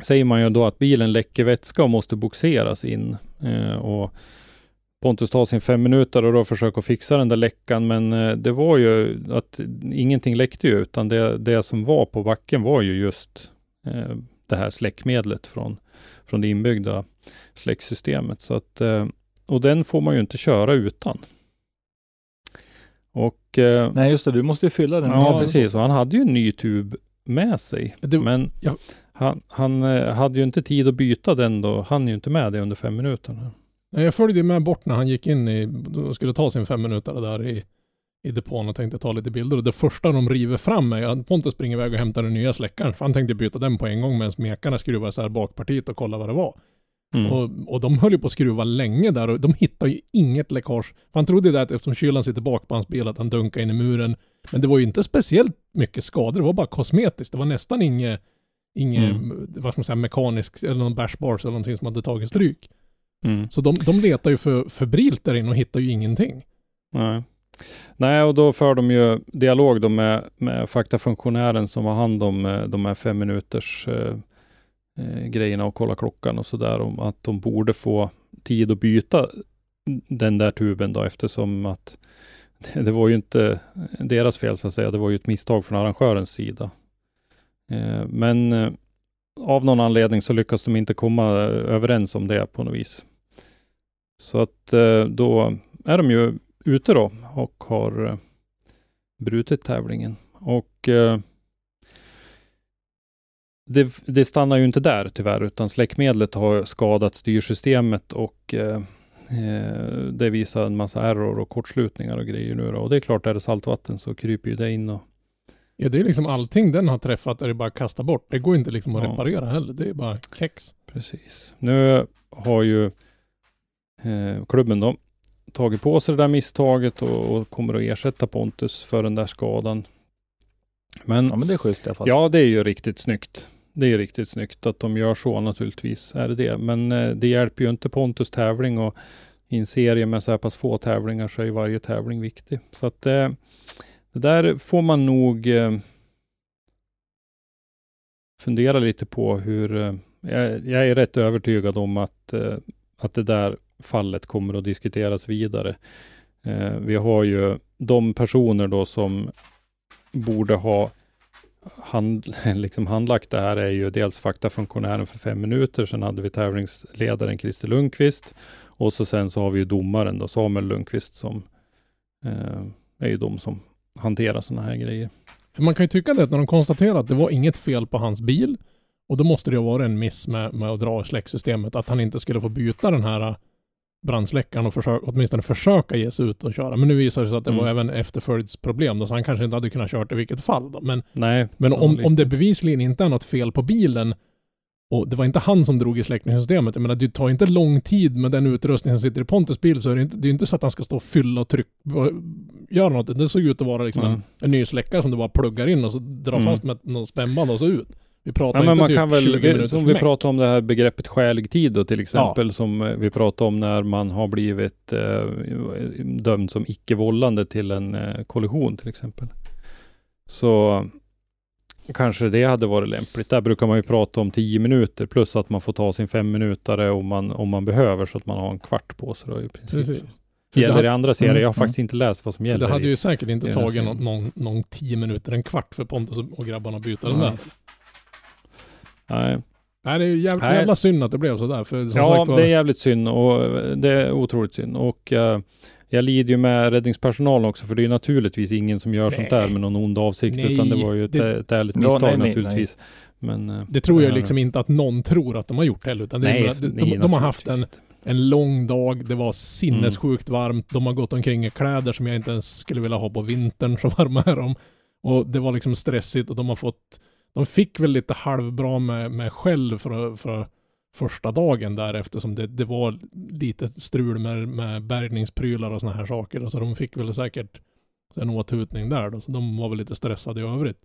säger man ju då att bilen läcker vätska och måste boxeras in. Eh, och Pontus tar sin fem minuter och då försöker fixa den där läckan, men eh, det var ju att ingenting läckte ju, utan det, det som var på backen var ju just det här släckmedlet från, från det inbyggda släcksystemet. Så att, och den får man ju inte köra utan. Och eh, Nej, just det. Du måste ju fylla den. Ja, precis. Och han hade ju en ny tub med sig. Det- men ja. han, han eh, hade ju inte tid att byta den då. Han ju inte med det under fem minuter. Jag följde ju med bort när han gick in i, och skulle ta sin fem minuter där i, i depån och tänkte ta lite bilder. Och det första de river fram är att Pontus springer iväg och hämtar den nya släckaren. För han tänkte byta den på en gång medan mekarna skruvade isär bakpartiet och kolla vad det var. Mm. Och, och de höll ju på att skruva länge där och de hittade ju inget läckage. Han trodde ju det att eftersom kylan sitter bak på hans bil att han dunkade in i muren. Men det var ju inte speciellt mycket skador, det var bara kosmetiskt. Det var nästan inget, inget Mm. vad ska man säga, mekaniskt eller någon bashbars eller någonting som hade tagit stryk. Mm. Så de, de letar ju för febrilt där inne och hittar ju ingenting. Nej. Nej, och då för de ju dialog då med, med faktafunktionären som har hand om eh, de här fem minuters eh, eh, grejerna och kolla klockan och sådär om att de borde få tid att byta den där tuben då eftersom att det, det var ju inte deras fel så att säga. Det var ju ett misstag från arrangörens sida. Eh, men eh, av någon anledning så lyckas de inte komma eh, överens om det på något vis. Så att eh, då är de ju ute då och har eh, brutit tävlingen. Och det, det stannar ju inte där tyvärr, utan släckmedlet har skadat styrsystemet och eh, eh, det visar en massa error och kortslutningar och grejer nu då. Och det är klart, är det saltvatten så kryper ju det in och Ja, det är liksom allting den har träffat är det bara att kasta bort. Det går inte liksom att Ja. reparera heller. Det är bara kex. Precis. Nu har ju eh, klubben då tagit på sig det där misstaget och, och kommer att ersätta Pontus för den där skadan. Men Ja, men det är schysst i alla fall. Ja, det är ju riktigt snyggt. Det är ju riktigt snyggt att de gör så naturligtvis, är det det. Men eh, det hjälper ju inte Pontus tävling och i en serie med så här pass få tävlingar så är ju varje tävling viktig. Så att eh, det där får man nog eh, fundera lite på hur, eh, jag, jag är rätt övertygad om att, eh, att det där fallet kommer att diskuteras vidare. Eh, vi har ju de personer då som borde ha hand, liksom handlagt det här är ju dels faktafunktionären för fem minuter, sen hade vi tävlingsledaren Christer Lundqvist och så sen så har vi ju domaren då, Samuel Lundqvist som eh, är ju de som hanterar sådana här grejer. För man kan ju tycka det att när de konstaterar att det var inget fel på hans bil och då måste det ju vara en miss med, med att dra i släcksystemet. Att han inte skulle få byta den här brandsläckaren och försöka, åtminstone försöka ge sig ut och köra. Men nu visar det sig att det Mm. var även efterföljdsproblem då, så han kanske inte hade kunnat kört i vilket fall då. Men, Nej. men om, om det bevisligen inte är något fel på bilen och det var inte han som drog i släckningssystemet. Jag menar, det tar inte lång tid med den utrustning som sitter i Pontus bil så är det inte, det är inte så att han ska stå och fylla och trycka göra något. Det såg ut att vara liksom en, Mm. en ny släckare som du bara pluggar in och så drar Mm. fast med någon spännband och så ut. Vi pratar Ja, men inte man typ kan 20 väl, minuter som vi pratade om det här begreppet skälig tid då till exempel, som eh, vi pratade om när man har blivit eh, dömd som icke vållande till en eh, kollision till exempel. Så kanske det hade varit lämpligt. Där brukar man ju prata om 10 minuter plus att man får ta sin fem minutare om man, om man behöver så att man har en kvart på sig då i princip. Precis. För Gäller det, det i andra serier? Mm, Jag har mm. faktiskt inte läst vad som hade, gäller. det hade i- ju säkert inte den tagit någon, någon, någon 10 minuter, en kvart för Pontus och- grabbarna att byta den Nej. där. Nej. Nej, det är ju jävla, Nej. jävla synd att det blev sådär. För som Ja, sagt var, det är jävligt synd och eh, det är otroligt synd. Och eh, jag lider ju med räddningspersonalen också, för det är ju naturligtvis ingen som gör sånt där Nej. med någon ond avsikt, Nej, utan det var ju ett, det- ett ärligt Ja, misstag nej, nej, naturligtvis. Men, eh, det tror jag här- liksom inte att någon tror att de har gjort heller. Utan det, Nej, är, de, nej, de, de har haft en, en lång dag, det var sinnessjukt varmt, de har gått omkring i kläder som jag inte ens skulle vilja ha på vintern, så varma är de. Och det var liksom stressigt och de har fått, de fick väl lite halvbra med, med skäll för, för första dagen där eftersom det, det var lite strul med, med bärgningsprylar och såna här saker. Så de fick väl säkert en åthutning där då, så de var väl lite stressade i övrigt.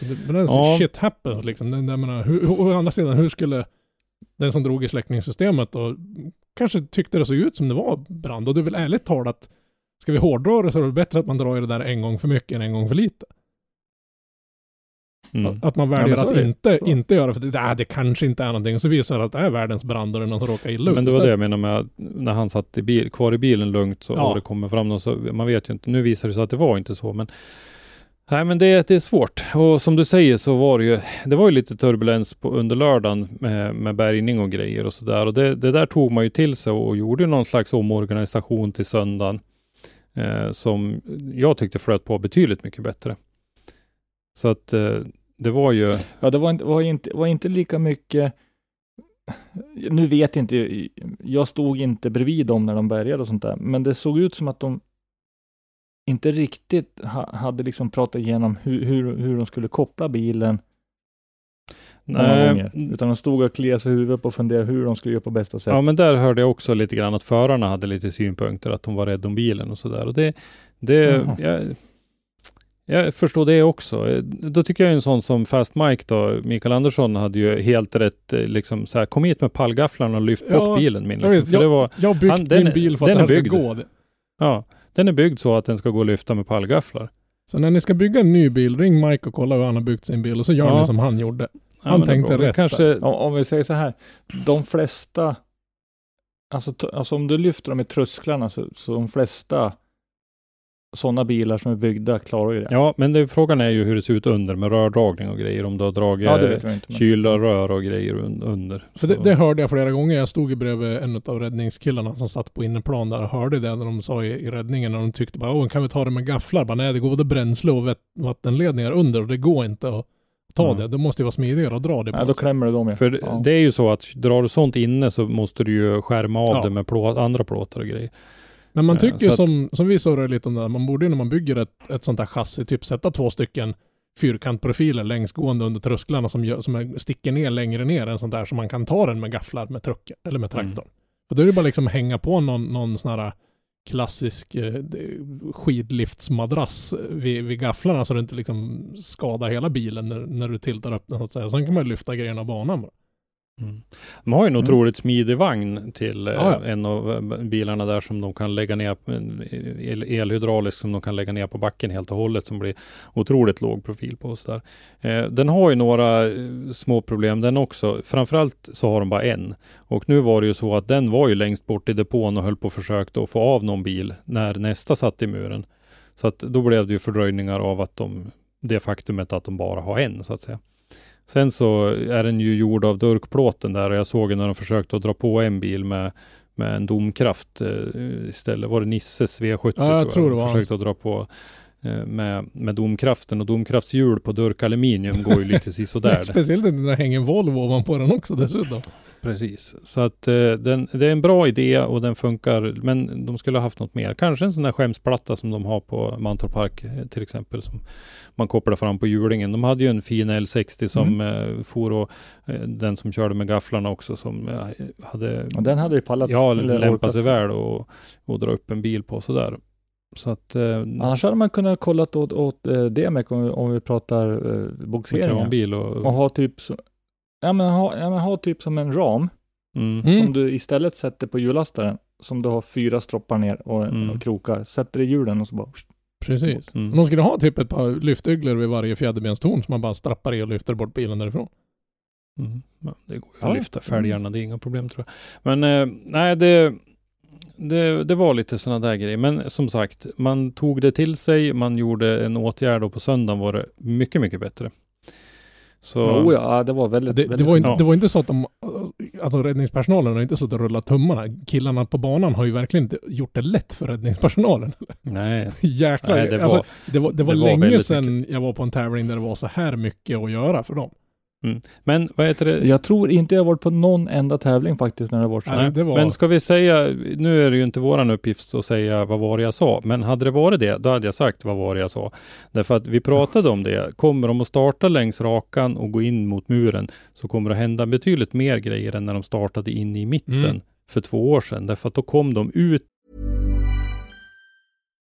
Det, men det är så Ja. shit happens liksom. Den, jag menar, hur, å andra sidan, hur skulle den som drog i släckningssystemet och kanske tyckte det såg ut som det var brand. Och det är väl ärligt talat, ska vi hårdra det så är det bättre att man drar i det där en gång för mycket än en gång för lite. Mm. Att, att man Ja, väljer så att inte, Så. inte göra för det, äh, det kanske inte är någonting. Och så visar det att det är världens brand och det är någon som råkar illa ut. Men det var det jag menade med att när han satt i bil, kvar i bilen lugnt så, Ja. och det kommer fram någon så, man vet ju inte. Nu visar det sig att det var inte så, men Nej men det, det är svårt och som du säger så var det ju, det var ju lite turbulens på, under lördagen med, med bärgning och grejer och sådär och det, det där tog man ju till sig och gjorde någon slags omorganisation till söndagen eh, som jag tyckte flöt på betydligt mycket bättre. Så att eh, det var ju, Ja, det var inte, var inte, var inte lika mycket nu vet inte, jag- jag stod inte bredvid dem när de bärgade och sånt där, men det såg ut som att de inte riktigt ha, hade liksom pratat igenom hur, hur, hur de skulle koppla bilen Nej, gånger. Utan de stod och kliade sig i huvudet och funderade hur de skulle göra på bästa sätt. Ja, men där hörde jag också lite grann att förarna hade lite synpunkter, att de var rädda om bilen och sådär. Och det, det, jag, jag förstår det också. Då tycker jag en sån som Fast Mike då, Mikael Andersson hade ju helt rätt, eh, liksom så här, kom hit med pallgafflarna och lyft Ja, bort bilen min. Ja, Liksom. visst, För jag, det var, jag har byggt han- den min är- bil för att den är ska byggd. gå. ja, den är byggd så att den ska gå att lyfta med pallgafflar. Så när ni ska bygga en ny bil, ring Mike och kolla hur han har byggt sin bil och så gör Ja. ni som han gjorde. Ja, Han är tänkte rätt Kanske, Om, om vi säger så här, de flesta, alltså, alltså om du lyfter dem i trösklarna så, så de flesta sådana bilar som är byggda klarar ju det. ja, men det, frågan är ju hur det ser ut under med rördragning och grejer. Om du har dragit Ja, det inte. Kyla, rör och grejer un, under. För det, Så- det hörde jag flera gånger. Jag stod ju bredvid en av räddningskillarna som satt på innerplan där och hörde det när de sa i, i räddningen när de tyckte bara åh kan vi ta det med gafflar? Bara, nej det går både bränsle och vat- vattenledningar under och det går inte att ta Ja. det. Det måste ju vara smidigare att dra det. Nej, då klämmer du dem ju. För ja. det är ju så att drar du sånt inne så måste du ju skärma av Ja. det med plåt, andra plåtar och grejer. Men man Ja, tycker ju så att- som, som vi surrade lite om det här, man borde ju när man bygger ett, ett sånt här chassi typ sätta två stycken fyrkantprofiler längsgående under trösklarna som, gör, som sticker ner längre ner än sånt där som man kan ta den med gafflar med trucken eller med Mm. traktorn. För då är det bara liksom hänga på någon, någon sån här klassisk eh, skidliftsmadrass vid, vid gafflarna så det inte liksom skadar hela bilen när, när du tiltar upp den så. Sen kan man lyfta grejerna av banan bara. Mm. De har ju en Mm. otroligt smidig vagn till eh, Ja, ja. en av eh, bilarna där som de kan lägga ner, en el, elhydraulisk som de kan lägga ner på backen helt och hållet som blir otroligt låg profil på. Så där. Eh, den har ju några eh, små problem den också. Framförallt så har de bara en. Och nu var det ju så att den var ju längst bort i depån och höll på och försökte att få av någon bil när nästa satt i muren. Så att då blev det ju fördröjningar av att de, det faktumet att de bara har en så att säga. Sen så är den ju gjord av durkplåten där och jag såg när de försökte att dra på en bil med, med en domkraft eh, istället. Var det Nisses V70 Ja, jag tror det de var försökte att dra på eh, med, med domkraften och domkraftshjul på durkaluminium går ju lite sisådär. Speciellt när det hänger en Volvo ovanpå den också dessutom. Precis, så att eh, den, det är en bra idé och den funkar, men de skulle ha haft något mer. Kanske en sån där skämsplatta som de har på Mantorp Park eh, till exempel, som man kopplar fram på hjulingen. De hade ju en fin L60 som eh, for och eh, den som körde med gafflarna också som eh, hade Och den hade ju pallat. Ja, eller lämpa orkat. sig väl och, och dra upp en bil på sådär. Så att eh, Annars hade man kunnat kolla åt, åt eh, DMEC om, om vi pratar eh, bogseringar. bil och, Och ha typ så, ja, men ha, ja, men ha typ som en ram mm, Mm. som du istället sätter på hjullastaren. Som du har fyra stroppar ner och, Mm. och krokar. Sätter i hjulen och så bara Precis. Mm. Man skulle ha typ ett par lyftygglor vid varje fjäderbenstorn som man bara strappar i och lyfter bort bilen därifrån. Mm. Ja, det går ju Ja. att lyfta fälgarna, det är inga problem tror jag. Men eh, nej, det, det, det var lite sådana där grejer. Men som sagt, man tog det till sig, man gjorde en åtgärd och på söndagen var det mycket, mycket bättre. Så, Oh ja, det var väldigt, Det, det, väldigt var, inte, ja. det var inte så att de, alltså räddningspersonalen har inte suttit och rullat tummarna. Killarna på banan har ju verkligen inte gjort det lätt för räddningspersonalen. nej, Jäklar. nej, det var, alltså, det var, det var, det var länge sedan jag var på en tävling där det var så här mycket att göra för dem. Men vad heter det? Jag tror inte jag varit på någon enda tävling faktiskt när det var så. Nej, det var- Men ska vi säga, nu är det ju inte våran uppgift att säga vad var det jag sa, men hade det varit det, då hade jag sagt vad var det jag sa. Därför att vi pratade om det. Kommer de att starta längs rakan och gå in mot muren, så kommer det att hända betydligt mer grejer än när de startade in i mitten Mm. för två år sedan. Därför att då kom de ut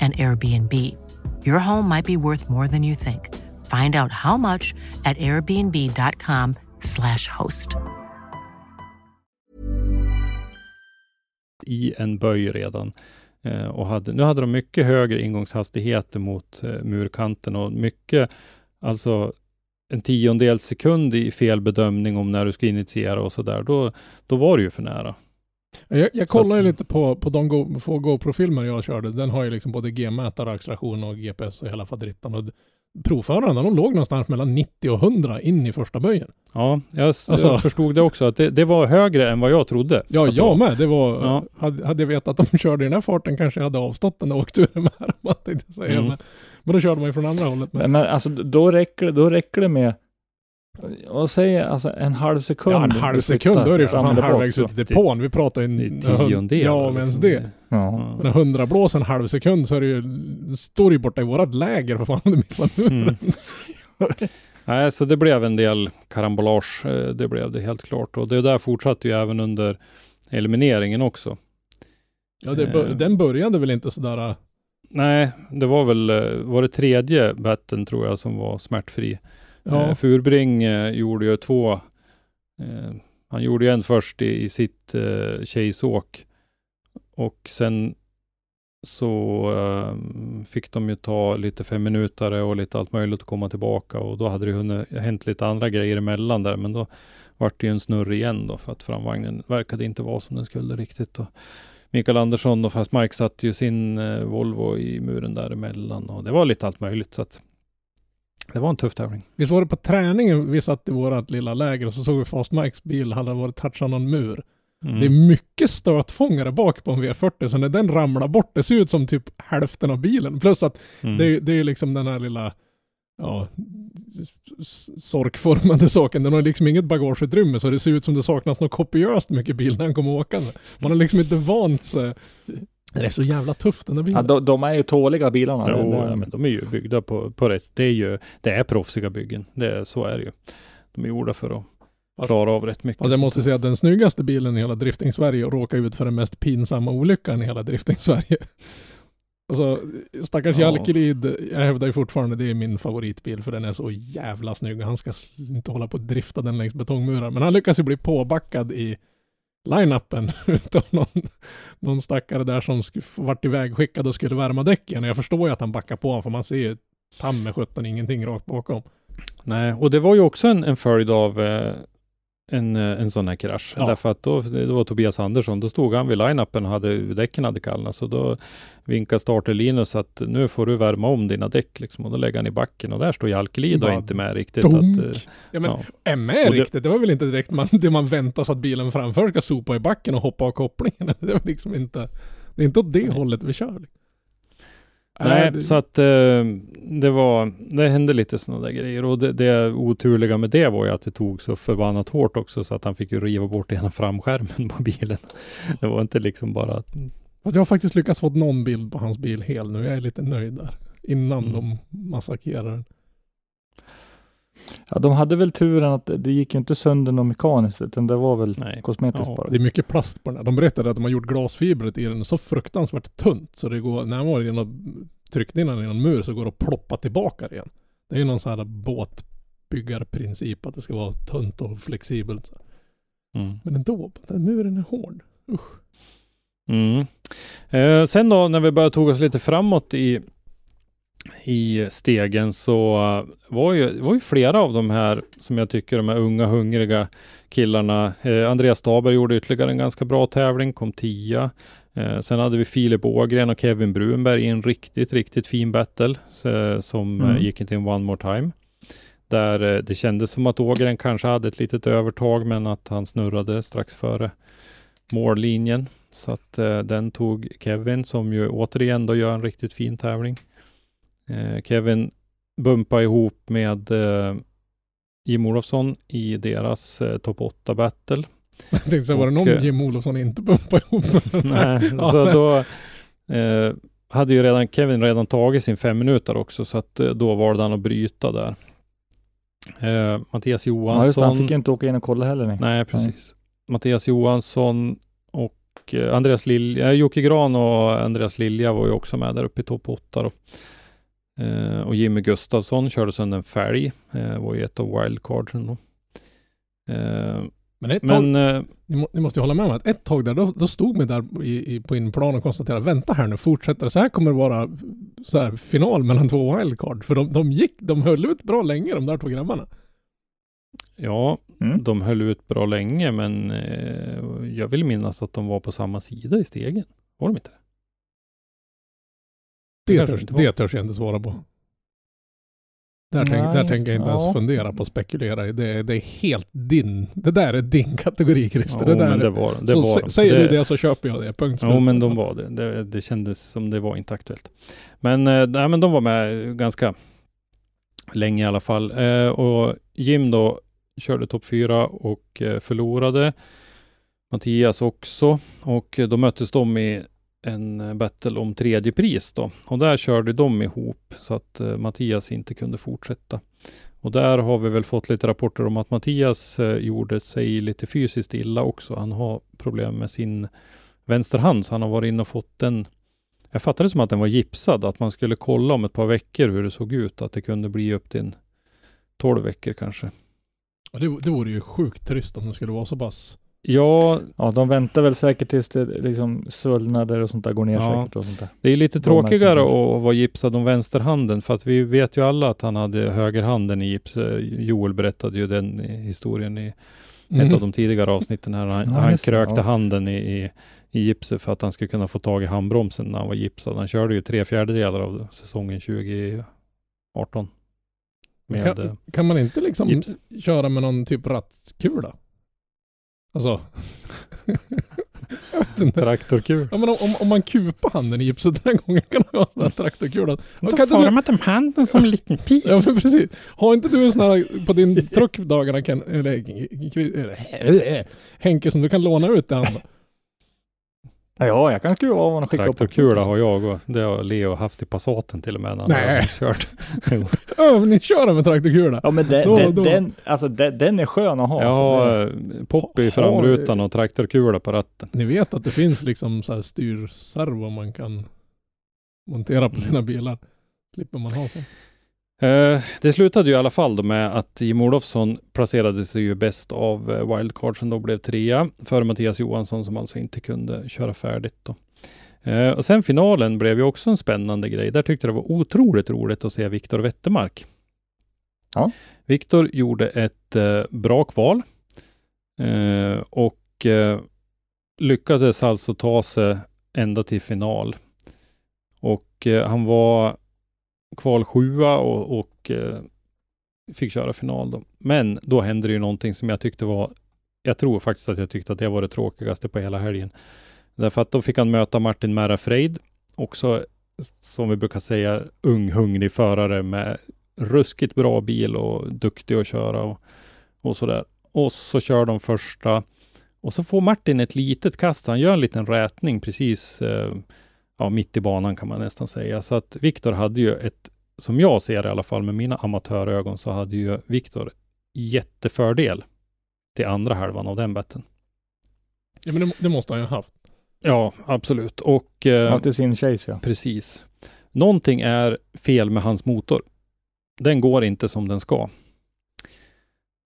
and Airbnb. Your home might be worth more than you think. Find out how much at airbnb.com/slash host. i en böj redan. Eh, och hade, nu hade de mycket högre ingångshastigheter mot eh, murkanten och mycket, alltså en tiondel sekund i fel bedömning om när du ska initiera och så där, då, då var det ju för nära. Jag, jag kollar ju lite på, på de Go, få GoPro-filmer jag körde. Den har ju liksom både G-mätare, acceleration och GPS och hela. Och d- provförarna, de låg någonstans mellan 90 och 100 in i första böjen. Ja, jag, Alltså- jag förstod det också, att det, det var högre än vad jag trodde. Ja, jag var. med. Det var, Ja. hade, hade jag vetat att de körde i den här farten kanske jag hade avstått den och åkt ur med man tänkte jag säga. Mm. Men, men då körde man ju från andra hållet. Men, Men, alltså då räcker, då räcker det med, vad säger jag, alltså en halv sekund. ja, en halv sekund, då är det ju för fan halvvägs ut i depån. Vi pratar ju en... tiondel. Ja, men ens det. Ja. Men en hundra blås en halv sekund så är det ju, står det ju borta i vårat läger för fan om du missar muren. Mm. Nej, så det blev en del karambolage. eh, Det blev det helt klart. Och det där fortsatte ju även under elimineringen också. Ja, det, Eh. den började väl inte sådär... Nej, det var väl, eh, var det tredje betten tror jag som var smärtfri. Ja, eh, Furbring eh, gjorde ju två, eh, han gjorde ju en först i, i sitt eh, tjejsåk. Och sen så fick de ju ta lite fem minuter och lite allt möjligt att komma tillbaka och då hade det hunnit, hänt lite andra grejer emellan där men då vart det ju en snurr igen då för att framvagnen verkade inte vara som den skulle riktigt. Och Mikael Andersson och fast Mike satte ju sin Volvo i muren däremellan och det var lite allt möjligt så att det var en tuff tävling. Visst var det på träningen vi satt i vårat lilla läger och så såg vi Fast Mikes bil hade varit touchad någon mur. Mm. Det är mycket stötfångare bak på en V40 så när den ramlar bort, det ser ut som typ hälften av bilen. Plus att Mm. det, är- det är ju liksom den här lilla, ja, sorkformade saken. Den har liksom inget bagageutrymme så det ser ut som det saknas något kopiöst mycket bil när han kommer åkande. Man har liksom inte vant sig. Det är så jävla tufft den där Ja, bilen. de, de är ju tåliga bilarna. Jo, ja, men de är ju byggda på, på rätt. Det är ju, det är proffsiga byggen. Det, är- så är det ju. De är gjorda för att, Fast- klarar av rätt mycket. Fast jag måste säga att den snyggaste bilen i hela drifting-Sverige råkar ut för den mest pinsamma olyckan i hela drifting-Sverige. Alltså, stackars Ja. Jalkelid, jag hävdar ju fortfarande det är min favoritbil för den är så jävla snygg. Han ska inte hålla på att drifta den längs betongmurar. Men han lyckas ju bli påbackad i line-upen utav någon, någon stackare där som sk- vart ivägskickad och skulle värma däcken. Och jag förstår ju att han backar på för man ser ju ta med 17 ingenting rakt bakom. Nej, och det var ju också en, en följd av eh, en, eh, en sån här krasch. Ja. Därför att då, det var Tobias Andersson, då stod han vid line-upen och hade, däcken hade kallnat. Så då vinkade starter Linus att nu får du värma om dina däck liksom. Och då lägger han i backen och där står Jalkelid och inte med riktigt. dunk. Att, eh, Ja men ja. med Och det- riktigt, det var väl inte direkt man, det man väntar sig att bilen framför ska sopa i backen och hoppa av kopplingen. Det var liksom inte, det är inte åt det Nej. hållet vi kör. Nej, det- så att eh, det var, det hände lite sådana där grejer och det, det oturliga med det var ju att det tog så förbannat hårt också så att han fick ju riva bort ena framskärmen på bilen. Det var inte liksom bara att, Fast jag har faktiskt lyckats få någon bild på hans bil hel nu. Jag är lite nöjd där. Innan Mm. de massakrerar den. Ja, de hade väl turen att det gick ju inte sönder något mekaniskt, utan det var väl nej. kosmetiskt Ja, bara. Det är mycket plast på den här. De berättade att de har gjort glasfibret i den så fruktansvärt tunt så det går, när han var in den i någon mur så går det att ploppa tillbaka igen. Det är ju någon sån här båtbyggarprincip att det ska vara tunt och flexibelt. Mm. Men ändå, den muren är hård. Usch. Mm. Eh, sen då när vi började tog oss lite framåt i, i stegen så var ju, var ju flera av de här som jag tycker de här unga hungriga killarna. Eh, Andreas Staber gjorde ytterligare en ganska bra tävling, kom tia. Eh, sen hade vi Filip Ågren och Kevin Brunberg i en riktigt, riktigt fin battle eh, som Mm. gick till en one more time. Där eh, det kändes som att Ågren kanske hade ett litet övertag men att han snurrade strax före mållinjen. Så att eh, den tog Kevin som ju återigen då gör en riktigt fin tävling. Eh, Kevin bumpade ihop med eh, Jim Olofsson i deras eh, topp 8 battle. Jag tänkte säga, var det någon Och, eh, Jim Olofsson inte pumpade ihop med? Nej, Ja, så men- då eh, hade ju redan Kevin redan tagit sin fem minuter också så att eh, då valde han att bryta där. Eh, Mattias ja, Johansson. just det, han fick ju inte åka in och kolla heller. Nej. Nej, precis. Mattias Johansson och Andreas Lilja, Jocke Gran och Andreas Lilja var ju också med där uppe i topp 8 då. Eh, och Jimmy Gustafsson körde sönder en fälg, eh, var ju ett av wildcardsen då. Eh, Men ett tag, men eh, ni, må, ni måste ju hålla med om att ett tag där, då, då stod vi där i, i, på inplan och konstaterade, vänta här nu, fortsätter så här kommer det vara så här, final mellan två wildcard. För de, de gick, de höll ut bra länge de där två grabbarna. ja, Mm. de höll ut bra länge men eh, jag vill minnas att de var på samma sida i stegen. Var de inte det? Det, kanske törs, det törs jag inte svara på. Där, tänk, där tänker jag inte ens ja. fundera på att spekulera i. Det, det är helt din, det där är din kategori Christer. Ja, det där det var, det så var sä- de. säger det, du det så köper jag det, punkt Jo, slut. men de var det. det. Det kändes som det var inte aktuellt. Men, eh, nej, men de var med ganska länge i alla fall. Eh, och Jim då körde topp fyra och eh, förlorade. Mattias också. Och eh, då möttes de i en eh, battle om tredje pris då. Och där körde de ihop så att eh, Mattias inte kunde fortsätta. Och där har vi väl fått lite rapporter om att Mattias eh, gjorde sig lite fysiskt illa också. Han har problem med sin vänsterhand, så han har varit inne och fått den. Jag fattade som att den var gipsad, att man skulle kolla om ett par veckor hur det såg ut, att det kunde bli upp till en 12 veckor kanske. Det, det vore ju sjukt trist om det skulle vara så pass. Ja, Ja, de väntar väl säkert tills det liksom svullnader och sånt där går ner Ja. säkert och sånt där. det är lite tråkigare att vara gipsad om vänsterhanden, för att vi vet ju alla att han hade högerhanden i gips. Eh, Joel berättade ju den historien i Mhm. ett av de tidigare avsnitten här. Han, Ja, han krökte ja. handen i, i, i gipset för att han skulle kunna få tag i handbromsen när han var gipsad. Han körde ju tre fjärdedelar av säsongen 2018. Med, eh, kan, kan man inte liksom gips. köra med någon typ rattkula? Alltså. inte. traktorkul. Ja, men om, om, om man kupar handen i gipset den här gången kan man ha en sån här traktorkula. Ja, kan inte du- de handen som en liten pil. Ja men precis. Har inte du en sån här på din truck dagarna Ken, eller, eller Henke som du kan låna ut han? Ja, jag kan skruva av och skicka upp. Traktorkula har jag och det har Leo haft i Passaten till och med när han Nej. kört. Övningsköra med traktorkula. Ja, men den, Då- den, då- den, alltså, den, den är skön att ha. Alltså. har Det- eh, pop i framrutan och traktorkula på ratten. Ni vet att det finns liksom så här styrservo man kan montera på sina bilar. Slipper man ha så. Eh, det slutade ju i alla fall då med att Jim Olofsson placerade sig ju bäst av eh, wildcardsen då blev trea före Mattias Johansson som alltså inte kunde köra färdigt då. Eh, och sen finalen blev ju också en spännande grej. Där tyckte jag det var otroligt roligt att se Viktor Wettermark. Ja. Viktor gjorde ett bra kval och lyckades alltså ta sig ända till final. Och han var kval sjua och, och eh, fick köra final då. Men då hände det ju någonting som jag tyckte var, jag tror faktiskt att jag tyckte att det var det tråkigaste på hela helgen. Därför att då fick han möta Martin Merra Freid, också som vi brukar säga ung hungrig förare med ruskigt bra bil och duktig att köra och, och sådär. Och så kör de första och så får Martin ett litet kast. Han gör en liten rätning precis eh, ja, mitt i banan kan man nästan säga. Så att Viktor hade ju ett, som jag ser det i alla fall med mina amatörögon, så hade ju Viktor jättefördel till andra halvan av den betten. Ja men det, det måste han ju ha haft. Ja, absolut. Och eh, Alltid sin chase ja. precis. Någonting är fel med hans motor. Den går inte som den ska.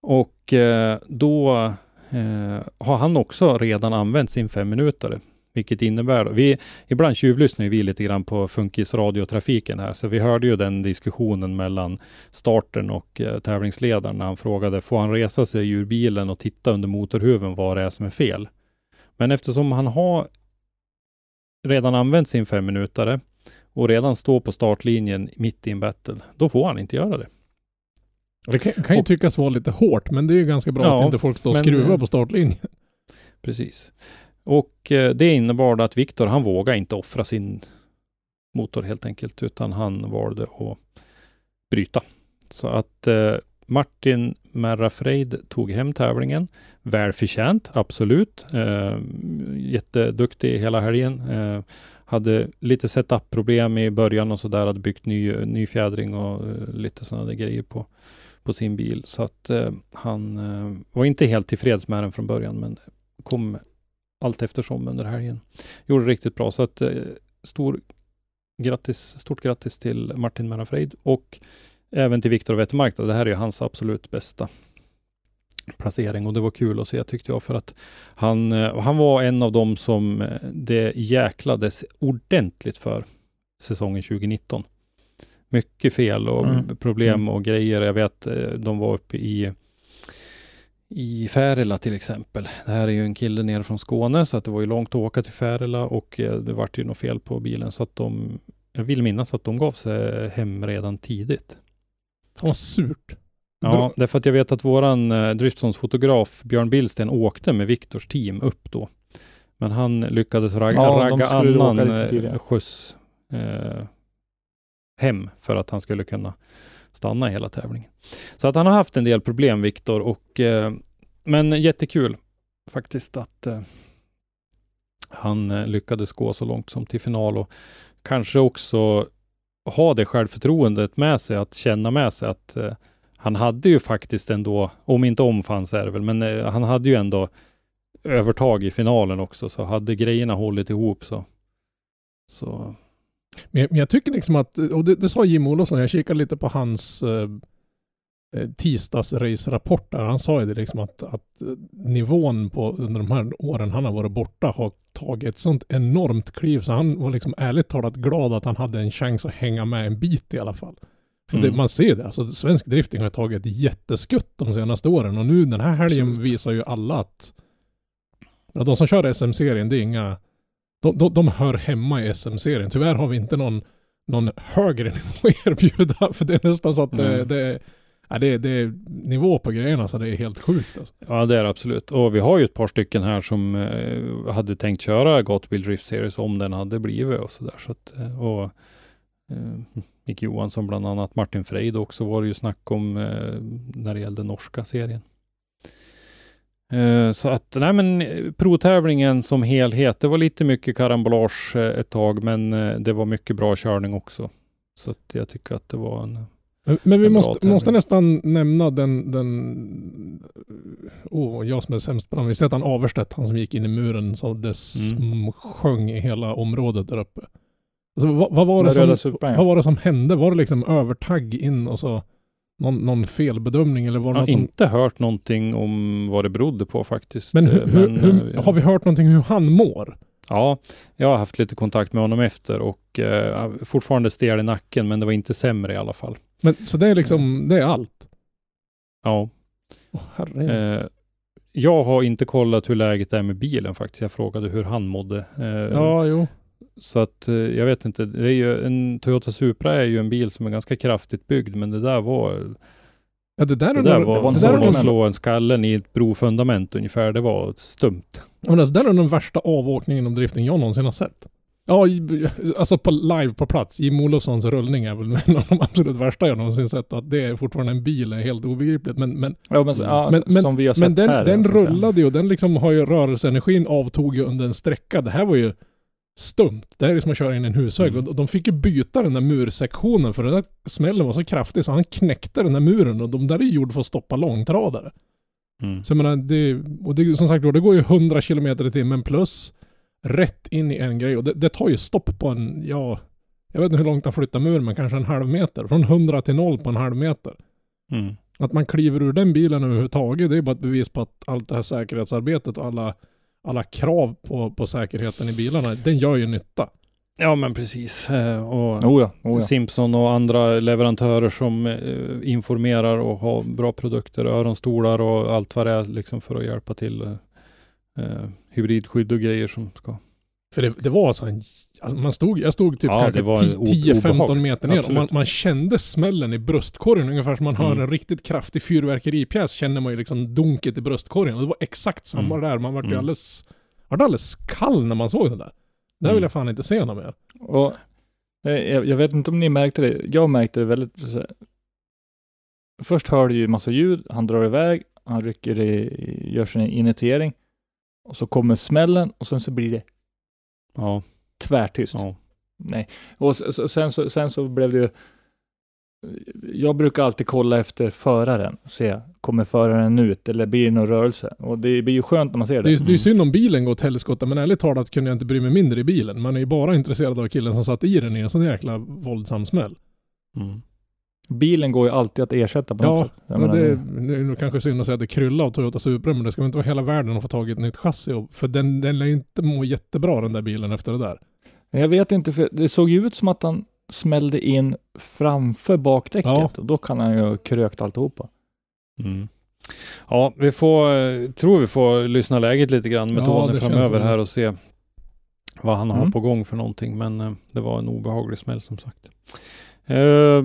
Och eh, då eh, har han också redan använt sin fem minuter. Vilket innebär, vi, ibland tjuvlyssnar ju vi lite grann på Funkis radiotrafiken här, så vi hörde ju den diskussionen mellan starten och eh, tävlingsledaren när han frågade, får han resa sig ur bilen och titta under motorhuven vad det är som är fel? Men eftersom han har redan använt sin fem minuter och redan står på startlinjen mitt i en battle, då får han inte göra det. Det kan, kan ju Och- tyckas vara lite hårt, men det är ju ganska bra Ja, att inte folk står och skruvar på startlinjen. Precis. Och eh, det innebar att Viktor, han vågade inte offra sin motor helt enkelt, utan han valde att bryta. Så att eh, Martin Merrafreid tog hem tävlingen. Välförtjänt, absolut. Eh, jätteduktig hela helgen. Eh, hade lite setup-problem i början och sådär. Hade byggt ny, ny fjädring och eh, lite sådana grejer på, på sin bil. Så att eh, han eh, var inte helt tillfreds med den från början, men kom allt eftersom under helgen. Gjorde riktigt bra. Så att eh, stor grattis, stort grattis till Martin Merafreid och även till Viktor Wettermark. då. Det här är ju hans absolut bästa placering och det var kul att se tyckte jag för att han, eh, han var en av dem som eh, det jäklades ordentligt för säsongen 2019. Mycket fel och Mm. problem och grejer. Jag vet eh, de var uppe i i Färila till exempel. Det här är ju en kille nere från Skåne så att det var ju långt att åka till Färila och eh, det vart ju något fel på bilen så att de jag vill minnas att de gav sig hem redan tidigt. Fan vad surt. Ja, därför att jag vet att våran eh, Driftssons-fotograf Björn Billsten åkte med Viktors team upp då. Men han lyckades ragga, Ja, ragga annan eh, skjuts eh, hem för att han skulle kunna stanna hela tävlingen. Så att han har haft en del problem, Viktor, och eh, men jättekul faktiskt att eh, han eh, lyckades gå så långt som till final och kanske också ha det självförtroendet med sig, att känna med sig att eh, han hade ju faktiskt ändå, om inte omfanns är det väl, men eh, han hade ju ändå övertag i finalen också, så hade grejerna hållit ihop så, så men jag, tycker liksom att, och det, det sa Jim Olofsson, jag kikade lite på hans eh, eh, tisdagsrace-rapport där. Han sa ju det liksom att, att eh, nivån på under de här åren han har varit borta har tagit ett sånt enormt kliv så han var liksom ärligt talat glad att han hade en chans att hänga med en bit i alla fall. För det, Mm. man ser det, alltså svensk drifting har tagit ett jätteskutt de senaste åren och nu den här helgen Absolut. visar ju alla att ja, de som kör SM-serien, det är inga de, de, de hör hemma i SM-serien. Tyvärr har vi inte någon, någon högre nivå att erbjuda, för det är nästan så att det, Mm. det, ja, det, det är nivå på grejerna så det är helt sjukt alltså. Ja, det är det absolut. Och vi har ju ett par stycken här som eh, hade tänkt köra Gotbill Drift Series om den hade blivit och sådär. Så att, eh, och eh, Micke Johansson bland annat, Martin Freid också var det ju snack om eh, när det gällde norska serien. Eh, så att, nej men eh, provtävlingen som helhet, det var lite mycket karambolage eh, ett tag, men det var mycket bra körning också. Så att jag tycker att det var en... Men, vi måste, måste nästan nämna den, den, åh, jag som är sämst på namn. Visst hette han Averstedt, han som gick in i muren så det mm. sjöng i hela området där uppe. Alltså, vad, vad, var det som, vad var det som hände? Var det liksom övertagg in och så någon, någon felbedömning eller var Jag det har något inte hört någonting om vad det berodde på faktiskt. Men, eh, hur, hur, men, hur, eh, har vi hört någonting hur han mår? Ja, jag har haft lite kontakt med honom efter och eh, fortfarande stel i nacken, men det var inte sämre i alla fall. Men, så det är liksom, det är allt? Ja. Herre. Eh, jag har inte kollat hur läget är med bilen faktiskt. Jag frågade hur han mådde. Eh, ja, jo. Så att eh, jag vet inte. Det är ju en Toyota Supra är ju en bil som är ganska kraftigt byggd, men det där var Ja, det där är det där var, var en det där är som att slå en skallen i ett brofundament ungefär. Det var stumt. Ja, men alltså, det där är den värsta avåkningen om drifting jag någonsin har sett. Ja, alltså på live på plats. Jim Olofssons rullning är väl en av de absolut värsta jag någonsin sett. Att det är fortfarande en bil är helt obegripligt. Men, men, Ja, men, ja, men, men, som vi har sett men den, här. den rullade ju och den liksom har ju rörelseenergin avtog ju under en sträcka. Det här var ju stumt. Det här är som att köra in i en husvägg. Mm. Och de fick ju byta den där mursektionen för den där smällen var så kraftig så han knäckte den där muren och de där är ju gjord för att stoppa långtradare. Mm. Så jag menar, det, och det, som sagt då, det går ju 100 km i timmen plus rätt in i en grej och det, det tar ju stopp på en, ja, jag vet inte hur långt han flyttar muren, men kanske en halv meter. Från 100 till 0 på en halv meter. Mm. Att man kliver ur den bilen överhuvudtaget, det är bara ett bevis på att allt det här säkerhetsarbetet och alla, alla krav på, på säkerheten i bilarna, den gör ju nytta. Ja, men precis. Eh, och Oh ja, oh ja. Simpson och andra leverantörer som eh, informerar och har bra produkter, öronstolar och allt vad det är liksom för att hjälpa till. Eh, eh, hybridskydd och grejer som ska. För det, det var så en, alltså man stod, jag stod typ Ja, kanske det var en o- 10-15 obehagligt. meter ner och man, man kände smällen i bröstkorgen ungefär som man hör Mm. en riktigt kraftig fyrverkeripjäs känner man ju liksom dunket i bröstkorgen. Och det var exakt samma Mm. där. Man vart ju Mm. alldeles, vart alldeles kall när man såg det där. Det här vill Mm. jag fan inte se något mer. Och, eh, jag, jag vet inte om ni märkte det. Jag märkte det väldigt... Först hör du ju massa ljud, han drar iväg, han rycker i, gör sin initiering och så kommer smällen och sen så blir det Ja, tvärtyst. ja. Nej. Och sen så, sen så blev det ju... Jag brukar alltid kolla efter föraren, se, kommer föraren ut eller blir det någon rörelse? Och det blir ju skönt när man ser Det det. är, ju- det är Mm. synd om bilen går åt helskotta, men ärligt talat kunde jag inte bry mig mindre i bilen. Man är ju bara intresserad av killen som satt i den i en sån jäkla våldsam smäll. Mm. Bilen går ju alltid att ersätta på något Ja, sätt. Jag men menar, det, det är nog kanske synd att säga att det kryllar av Toyota Supra, men det ska väl inte vara hela världen att få tag i ett nytt chassi. Och, för den, den lär ju inte må jättebra den där bilen efter det där. Jag vet inte, för det såg ju ut som att han smällde in framför bakdäcket Ja. och då kan han ju ha krökt alltihopa. Mm. Ja, vi får, eh, tror vi får lyssna läget lite grann med Ja, Tony framöver här och se vad han har Mm. på gång för någonting. Men eh, det var en obehaglig smäll som sagt. Uh,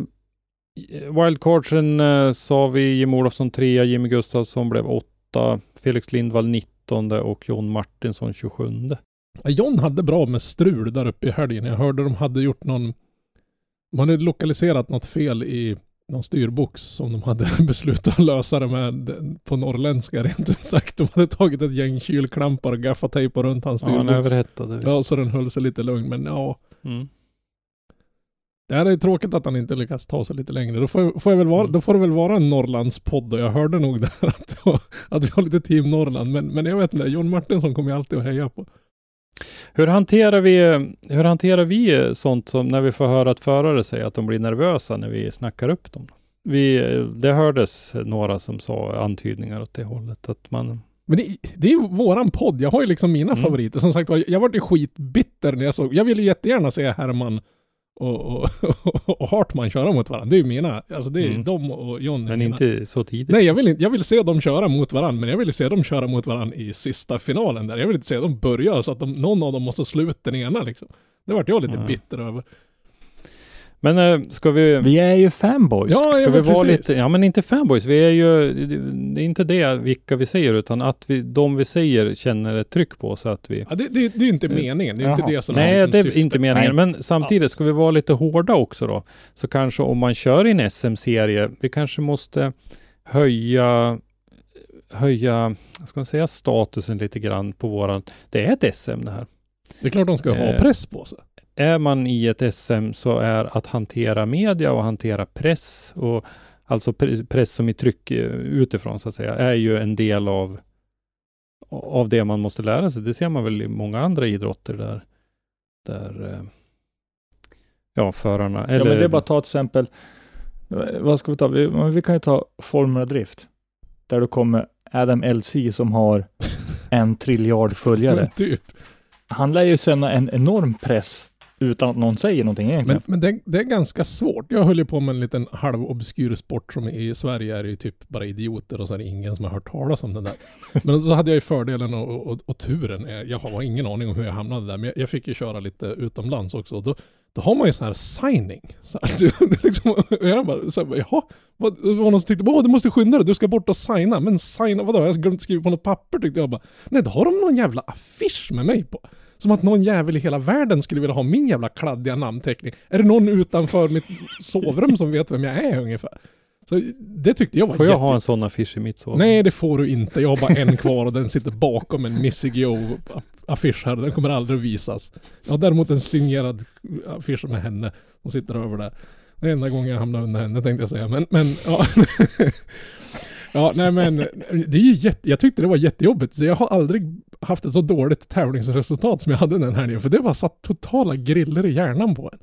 wildcardsen eh, sa vi Jim Olofsson 3, Jimmy Gustafsson blev 8, Felix Lindvall 19 och John Martinsson 27. Ja, John hade bra med strul där uppe i helgen. Jag hörde de hade gjort någon... Man hade lokaliserat något fel i någon styrbox som de hade beslutat att lösa det med på norrländska rent ut sagt. De hade tagit ett gäng kylklampar och gaffatejpat runt hans Ja, han styrbox. överhettade visst. Ja, så den höll sig lite lugn. Men ja, Mm. Det här är tråkigt att han inte lyckas ta sig lite längre. Då får, får jag väl vara, Mm. då får det väl vara en Norrlandspodd och jag hörde nog där att, att vi har lite team Norrland. Men, men jag vet inte, John Martinsson kommer jag alltid att heja på. Hur hanterar vi, hur hanterar vi sånt som när vi får höra att förare säger att de blir nervösa när vi snackar upp dem? Vi, det hördes några som sa antydningar åt det hållet att man Men det, det är ju våran podd. Jag har ju liksom mina Mm. favoriter. Som sagt var, jag vart ju skitbitter när jag såg. Jag ville ju jättegärna se Herman och, och, och Hartman köra mot varandra. Det är ju mina. Alltså det är Mm. de och John. men mina. inte så tidigt. Nej, jag vill, inte, jag vill se dem köra mot varandra, men jag vill se dem köra mot varandra i sista finalen där. Jag vill inte se dem börja så att de, någon av dem måste sluta den ena liksom. Det vart jag lite Ja. bitter över. Men eh, ska vi, Vi är ju fanboys. Ja, ska ja, vi vara lite, ja men inte fanboys, vi är ju, det är inte det vilka vi säger utan att vi, de vi säger känner ett tryck på så att vi Ja, det, det, det är ju inte meningen. Det är inte Jaha. det som Nej, liksom det är syftet. inte meningen. Men samtidigt alls. ska vi vara lite hårda också då. Så kanske om man kör i en SM-serie, vi kanske måste höja höja, ska man säga, statusen lite grann på våran, det är ett SM det här. Det är klart de ska ha Eh, press på sig. Är man i ett SM så är att hantera media och hantera press och alltså pre- press som i tryck eh, utifrån så att säga, är ju en del av av det man måste lära sig. Det ser man väl i många andra idrotter där, där eh, ja, förarna, eller Ja, men det är bara att ta till exempel, vad ska vi ta? Vi, vi kan ju ta Formula Drift. Där du kommer Adam LC som har en triljard följare. Typ. Han lär ju känna en enorm press utan att någon säger någonting egentligen. Men, men det, det är ganska svårt. Jag höll ju på med en liten halvobskyr sport som i Sverige är det ju typ bara idioter och så är det ingen som har hört talas om den där. Men så hade jag ju fördelen och, och, och turen. Jag har ingen aning om hur jag hamnade där, men jag, jag fick ju köra lite utomlands också. Då, då har man ju sån här signing. Så här, du, liksom, och jag bara, så här, jaha, vad, det var någon som tyckte, åh du måste skynda dig, du ska bort och signa. Men signa, vadå? Jag har glömt skriva på något papper tyckte jag bara. Nej, då har de någon jävla affisch med mig på. Som att någon jävel i hela världen skulle vilja ha min jävla kladdiga namnteckning. Är det någon utanför mitt sovrum som vet vem jag är ungefär? Så det tyckte jag var Får jag jätte... ha en sån affisch i mitt sovrum? Nej, det får du inte. Jag har bara en kvar och den sitter bakom en Missy Gio-affisch här. Den kommer aldrig att visas. Jag har däremot en signerad affisch med henne som sitter över där. Det är enda gången jag hamnar under henne tänkte jag säga. Men, men ja. ja, nej men det är ju jätte, jag tyckte det var jättejobbigt. Så jag har aldrig haft ett så dåligt tävlingsresultat som jag hade den här nere. För det var satt totala griller i hjärnan på en.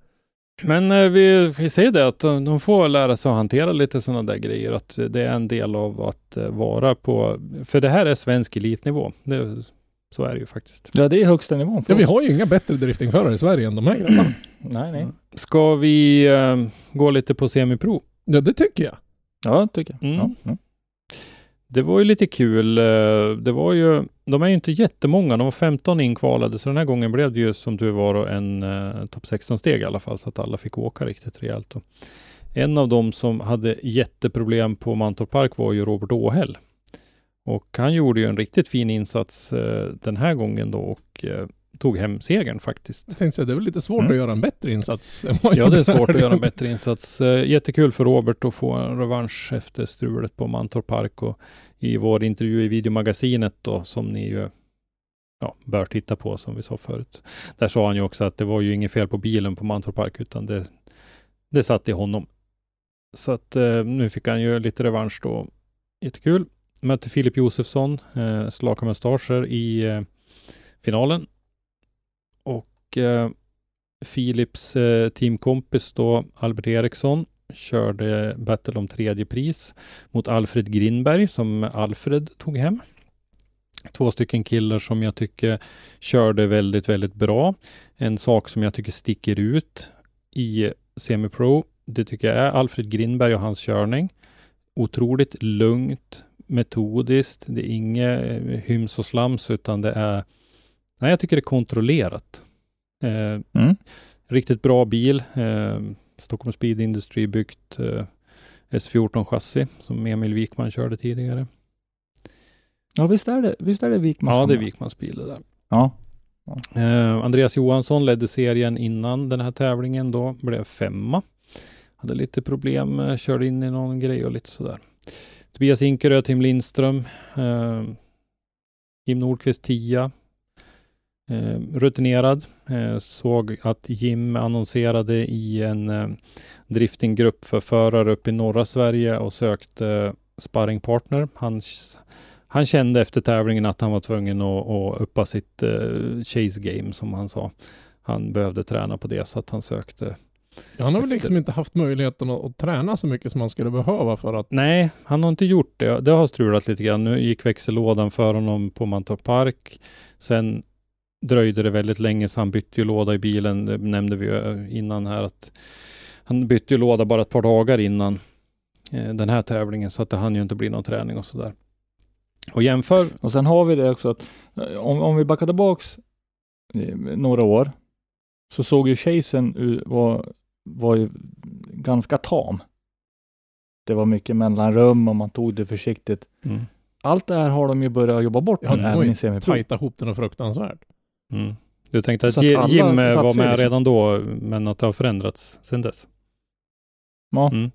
Men eh, vi, vi säger det att de, får lära sig att hantera lite sådana där grejer. Att det är en del av att eh, vara på, för det här är svensk elitnivå. Det, så är det ju faktiskt. Ja, det är högsta nivån. för Ja, vi har ju inga bättre driftingförare i Sverige än de här grabbarna. Nej, nej. Ska vi eh, gå lite på semipro? Ja, det tycker jag. Ja, tycker jag. Mm. Ja, ja. Det var ju lite kul. Eh, det var ju, de är ju inte jättemånga. De var 15 inkvalade, så den här gången blev det ju som du var en eh, topp 16-steg i alla fall, så att alla fick åka riktigt rejält. Och en av dem som hade jätteproblem på Mantorp Park var ju Robert Åhäll. Och han gjorde ju en riktigt fin insats eh, den här gången då och eh, tog hem segern faktiskt. Jag tänkte säga, det är väl lite svårt Mm. att göra en bättre insats än vad Ja, det är svårt att göra en bättre insats. Eh, Jättekul för Robert att få en revansch efter strulet på Mantorp Park och i vår intervju i videomagasinet då, som ni ju ja, bör titta på som vi sa förut. Där sa han ju också att det var ju inget fel på bilen på Mantorp Park, utan det, det satt i honom. Så att eh, nu fick han ju lite revansch då. Jättekul. Mötte Filip Josefsson, eh, Slaka Mustascher i eh, finalen. Och eh, Philips eh, teamkompis då, Albert Eriksson, körde battle om tredje pris mot Alfred Grinberg som Alfred tog hem. Två stycken killar som jag tycker körde väldigt, väldigt bra. En sak som jag tycker sticker ut i semipro, det tycker jag är Alfred Grinberg och hans körning. Otroligt lugnt, metodiskt. Det är inget eh, hyms och slams, utan det är Nej, jag tycker det är kontrollerat. Eh, Mm. Riktigt bra bil. Eh, Stockholm Speed Industry byggt eh, S14 chassi som Emil Wikman körde tidigare. Ja, visst är det, visst är det Wikmans Ja, det är? Wikmans bil det där. Ja. Eh, Andreas Johansson ledde serien innan den här tävlingen då, blev femma. Hade lite problem, eh, körde in i någon grej och lite sådär. Tobias Inkerö, Tim Lindström, eh, Jim Nordqvist tia. Eh, rutinerad. Eh, såg att Jim annonserade i en eh, driftinggrupp för förare uppe i norra Sverige och sökte sparringpartner. Han, han kände efter tävlingen att han var tvungen att, att uppa sitt eh, chase game som han sa. Han behövde träna på det så att han sökte. Han har väl liksom inte haft möjligheten att, träna så mycket som man skulle behöva för att... Nej, han har inte gjort det. Det har strulat lite grann. Nu gick växellådan för honom på Mantorp Park. Sen dröjde det väldigt länge så han bytte ju låda i bilen. Det nämnde vi ju innan här att han bytte ju låda bara ett par dagar innan eh, den här tävlingen så att det hann ju inte bli någon träning och sådär. Och jämför Och sen har vi det också att eh, om, om vi backar tillbaks eh, några år så såg ju chasen var, var ju ganska tam. Det var mycket mellanrum och man tog det försiktigt. mm, Allt det här har de ju börjat jobba bort Ja, nu, det även ju i semipro. Tajta ihop den och fruktansvärt. Mm. Du tänkte att att alla Jim eh, var med redan då, men att det har förändrats sedan dess. Ja. Mm.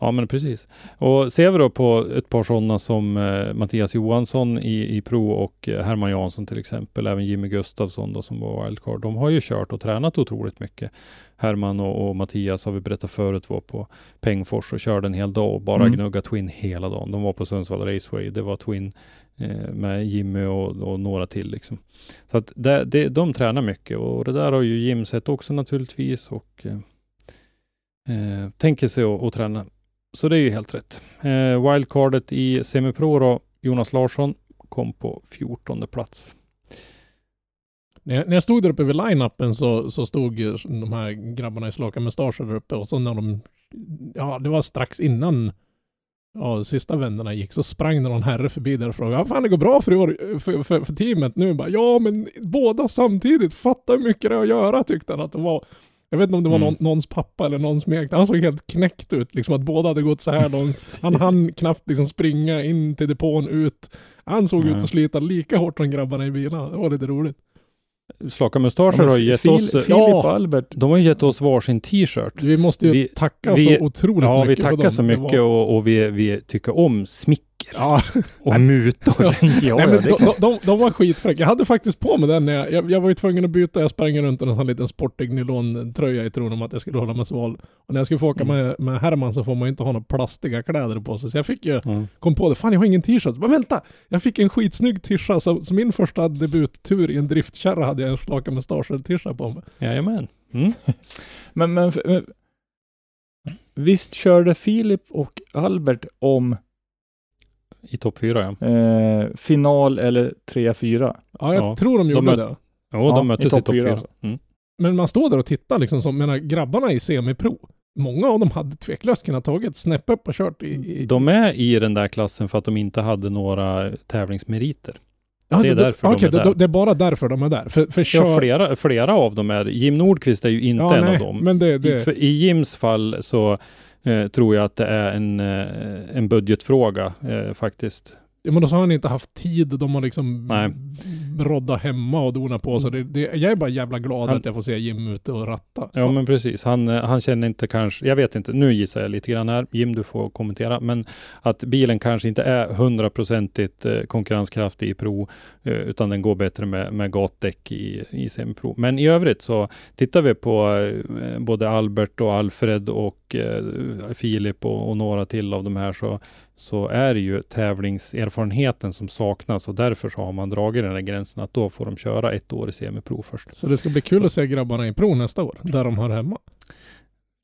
Ja men precis. Och ser vi då på ett par sådana som eh, Mattias Johansson i, i Pro och eh, Herman Jansson till exempel, även Jimmy Gustafsson då som var wildcard. De har ju kört och tränat otroligt mycket. Herman och, och Mattias har vi berättat förut var på Pengfors och körde en hel dag och bara Mm. gnugga Twin hela dagen. De var på Sundsvall Raceway. Det var Twin Eh, med Jimmy och, och några till liksom. Så att det, det, de tränar mycket och det där har ju Jim sett också naturligtvis och eh, eh tänker sig att träna. Så det är ju helt rätt. Eh, wildcardet i semipro då, Jonas Larsson kom på 14 plats. När jag, när jag stod där uppe vid line-upen så, så stod ju de här grabbarna i slaka mustascher där uppe och så när de, ja det var strax innan ja, sista vändarna gick så sprang det någon herre förbi där och frågade, "Ja, fan det går bra för, år, för, för, för teamet nu? Bara, ja men båda samtidigt, fatta hur mycket det är att göra tyckte han att det var. Jag vet inte om det var Mm. någon, någons pappa eller någon smekte. Han såg helt knäckt ut, liksom att båda hade gått så här långt. Han hann knappt liksom springa in till depån ut. Han såg ut Nej. att slita lika hårt som grabbarna i bilarna. Det var lite roligt. Slaka mustascher har ju gett Fil- oss, Filip Ja. och Albert. de har gett oss varsin t-shirt. Vi måste ju Vi- tacka vi- så otroligt Ja, vi mycket för tackar dem. så mycket och, och vi, vi tycker om smicker Ja, och mutor. ja, Nej, men de, de, de var skitfräcka. Jag hade faktiskt på mig den när jag, jag, jag var ju tvungen att byta. Jag sprang runt i en sån liten sportig nylontröja i tron om att jag skulle hålla mig sval. Och när jag skulle få åka Mm. med, med Herman så får man ju inte ha några plastiga kläder på sig. Så jag fick ju, Mm. kom på det, fan jag har ingen t-shirt. Men vänta! Jag fick en skitsnygg tisha. Så, så min första debuttur i en driftkärra hade jag en slaka mustascher-tisha på mig. Jajamän. Mm. Men, men, men visst körde Filip och Albert om I topp fyra ja. eh, final eller 3-4? Ja, jag Ja, tror de gjorde möt- det. Jo, Ja, de möttes i i topp fyra alltså. Mm. Men man står där och tittar liksom som, menar grabbarna i semipro. Många av dem hade tveklöst kunnat tagit snäpp upp och kört i... i De är i den där klassen för att de inte hade några tävlingsmeriter. Ja, Det är därför de okej, är där. det, det är bara därför de är där. För, för Ja, kör... flera, flera av dem är Jim Nordqvist är ju inte Ja, en nej, av dem. Men det, I, det, för, I Jims fall så eh, tror jag att det är en, eh, en budgetfråga eh, faktiskt. ja, men då har han inte haft tid. De har liksom Nej. Rodda hemma och dona på. Så det, det, jag är bara jävla glad Han- att jag får se Jim ute och ratta. Ja men precis, han, eh, han känner inte kanske, jag vet inte, nu gissar jag lite grann här, Jim du får kommentera, men att bilen kanske inte är hundraprocentigt eh, konkurrenskraftig i Pro, eh, utan den går bättre med, med gatdäck i, i semipro. Men i övrigt så tittar vi på både Albert och Alfred och Filip och, och några till av de här så, så är det ju tävlingserfarenheten som saknas och därför så har man dragit den här gränsen att då får de köra ett år i semipro först. Så det ska bli kul Så. att se grabbarna i pro nästa år. Där de hör hemma.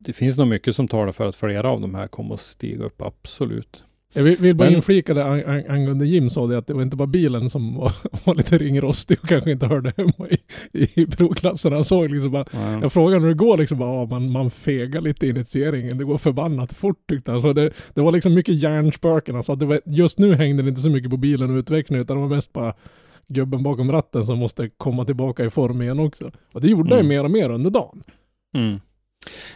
Det finns nog mycket som talar för att flera av de här kommer att stiga upp, absolut. Jag vill, vill bara Men- inflika det ang- ang- angående Jim sa det att det var inte bara bilen som var, var lite ringrostig och kanske inte hörde hemma i, i proklassen. Han såg liksom bara, jag frågade hur det går liksom, bara, man, man fegar lite i initieringen. Det går förbannat fort tyckte han. Så det, det var liksom mycket hjärnspöken. Han sa att det var, just nu hängde det inte så mycket på bilen och utvecklingen utan det var mest bara gubben bakom ratten som måste komma tillbaka i form igen också. Och det gjorde Mm. ju mer och mer under dagen. Mm.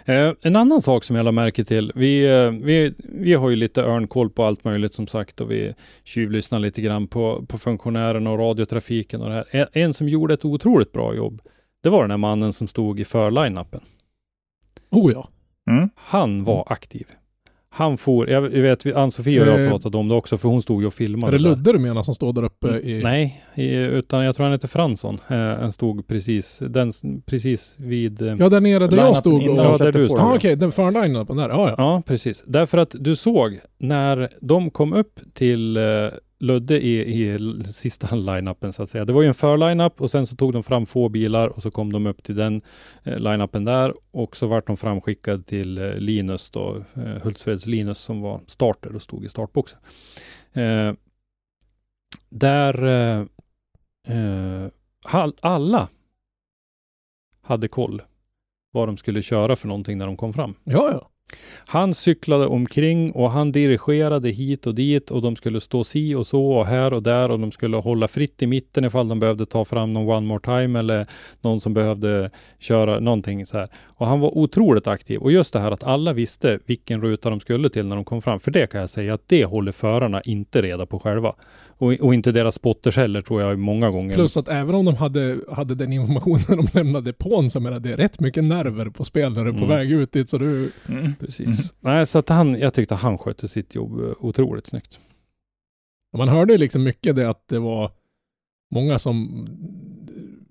Eh, en annan sak som jag la märke till. Vi, eh, vi, vi har ju lite örnkoll på allt möjligt som sagt och vi tjuvlyssnar lite grann på, på funktionärerna och radiotrafiken och det här. En, en som gjorde ett otroligt bra jobb, det var den här mannen som stod i förline-upen. Oh ja. Mm. Han var aktiv. Han for, jag vet, Ann-Sofie och jag Eh, pratade om det också, för hon stod ju och filmade. Är det. Ludde du menar som står där uppe i... Nej, i, utan jag tror han heter Fransson. Eh, han stod precis, den, precis vid... Eh, Ja, där nere där jag stod och... Ja, där du stod. Ja, okej, den förline på där. Ja, ja. Ja, precis. Därför att du såg när de kom upp till eh, Ludde i, i sista line-upen så att säga. Det var ju en för-line-up och sen så tog de fram få bilar och så kom de upp till den eh, line-upen där och så vart de framskickade till eh, Linus då, eh, Hultsfreds Linus som var starter och stod i startboxen. Eh, där eh, eh alla hade koll vad de skulle köra för någonting när de kom fram. Ja, ja. Han cyklade omkring och han dirigerade hit och dit och de skulle stå si och så och här och där och de skulle hålla fritt i mitten ifall de behövde ta fram någon one more time eller någon som behövde köra någonting så här. Och han var otroligt aktiv och just det här att alla visste vilken ruta de skulle till när de kom fram. För det kan jag säga att det håller förarna inte reda på själva. Och, och inte deras spotters heller tror jag många gånger. Plus att även om de hade, hade den informationen de lämnade på en så menar det är rätt mycket nerver på spel när du är på Mm. väg ut dit så du... Mm. Precis. Nej, så att han, jag tyckte han skötte sitt jobb eh, otroligt snyggt. Man hörde liksom mycket det att det var många som,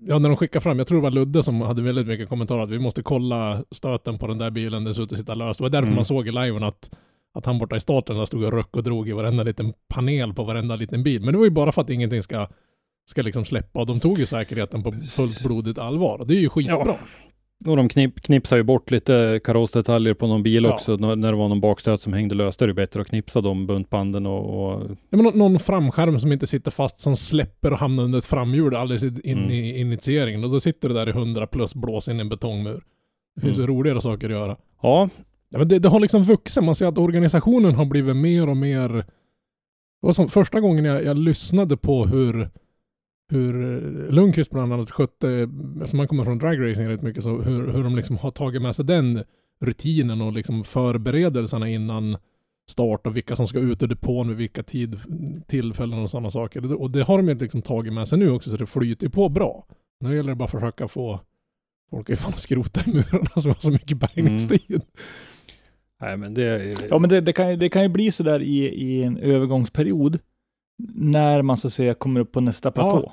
ja när de skickade fram, jag tror det var Ludde som hade väldigt mycket kommentarer att vi måste kolla stöten på den där bilen, det ser ut att sitta löst. Det var därför Mm. man såg i liven att, att han borta i starten stod och röck och drog i varenda liten panel på varenda liten bil. Men det var ju bara för att ingenting ska, ska liksom släppa och de tog ju säkerheten på fullt blodigt allvar. Och det är ju skitbra. Ja. Och de knip, knipsade ju bort lite karossdetaljer på någon bil Ja. också. När, det var någon bakstöt som hängde löst, då är det bättre att knipsa de buntbanden och, och Ja, men nå- någon framskärm som inte sitter fast som släpper och hamnar under ett framhjul alldeles in Mm. i initieringen. Och då sitter det där i 100 plus blås in i en betongmur. Det finns Mm. ju roligare saker att göra. ja, Ja, men det, det har liksom vuxit. Man ser att organisationen har blivit mer och mer... Det var som första gången jag, jag lyssnade på hur, hur eh, Lundqvist bland annat skötte, eftersom man kommer från dragracing rätt mycket, så hur, hur de liksom har tagit med sig den rutinen och liksom förberedelserna innan start och vilka som ska ut ur depån vid vilka tid, tillfällen och sådana saker. Och det har de ju liksom tagit med sig nu också, så det flyter på bra. Nu gäller det bara att försöka få folk att fan skrota i murarna som har så mycket bärgningstid. Mm nej men det... Ja, men det, det, kan, det kan ju bli sådär i, i en övergångsperiod när man så att säga kommer upp på nästa platå.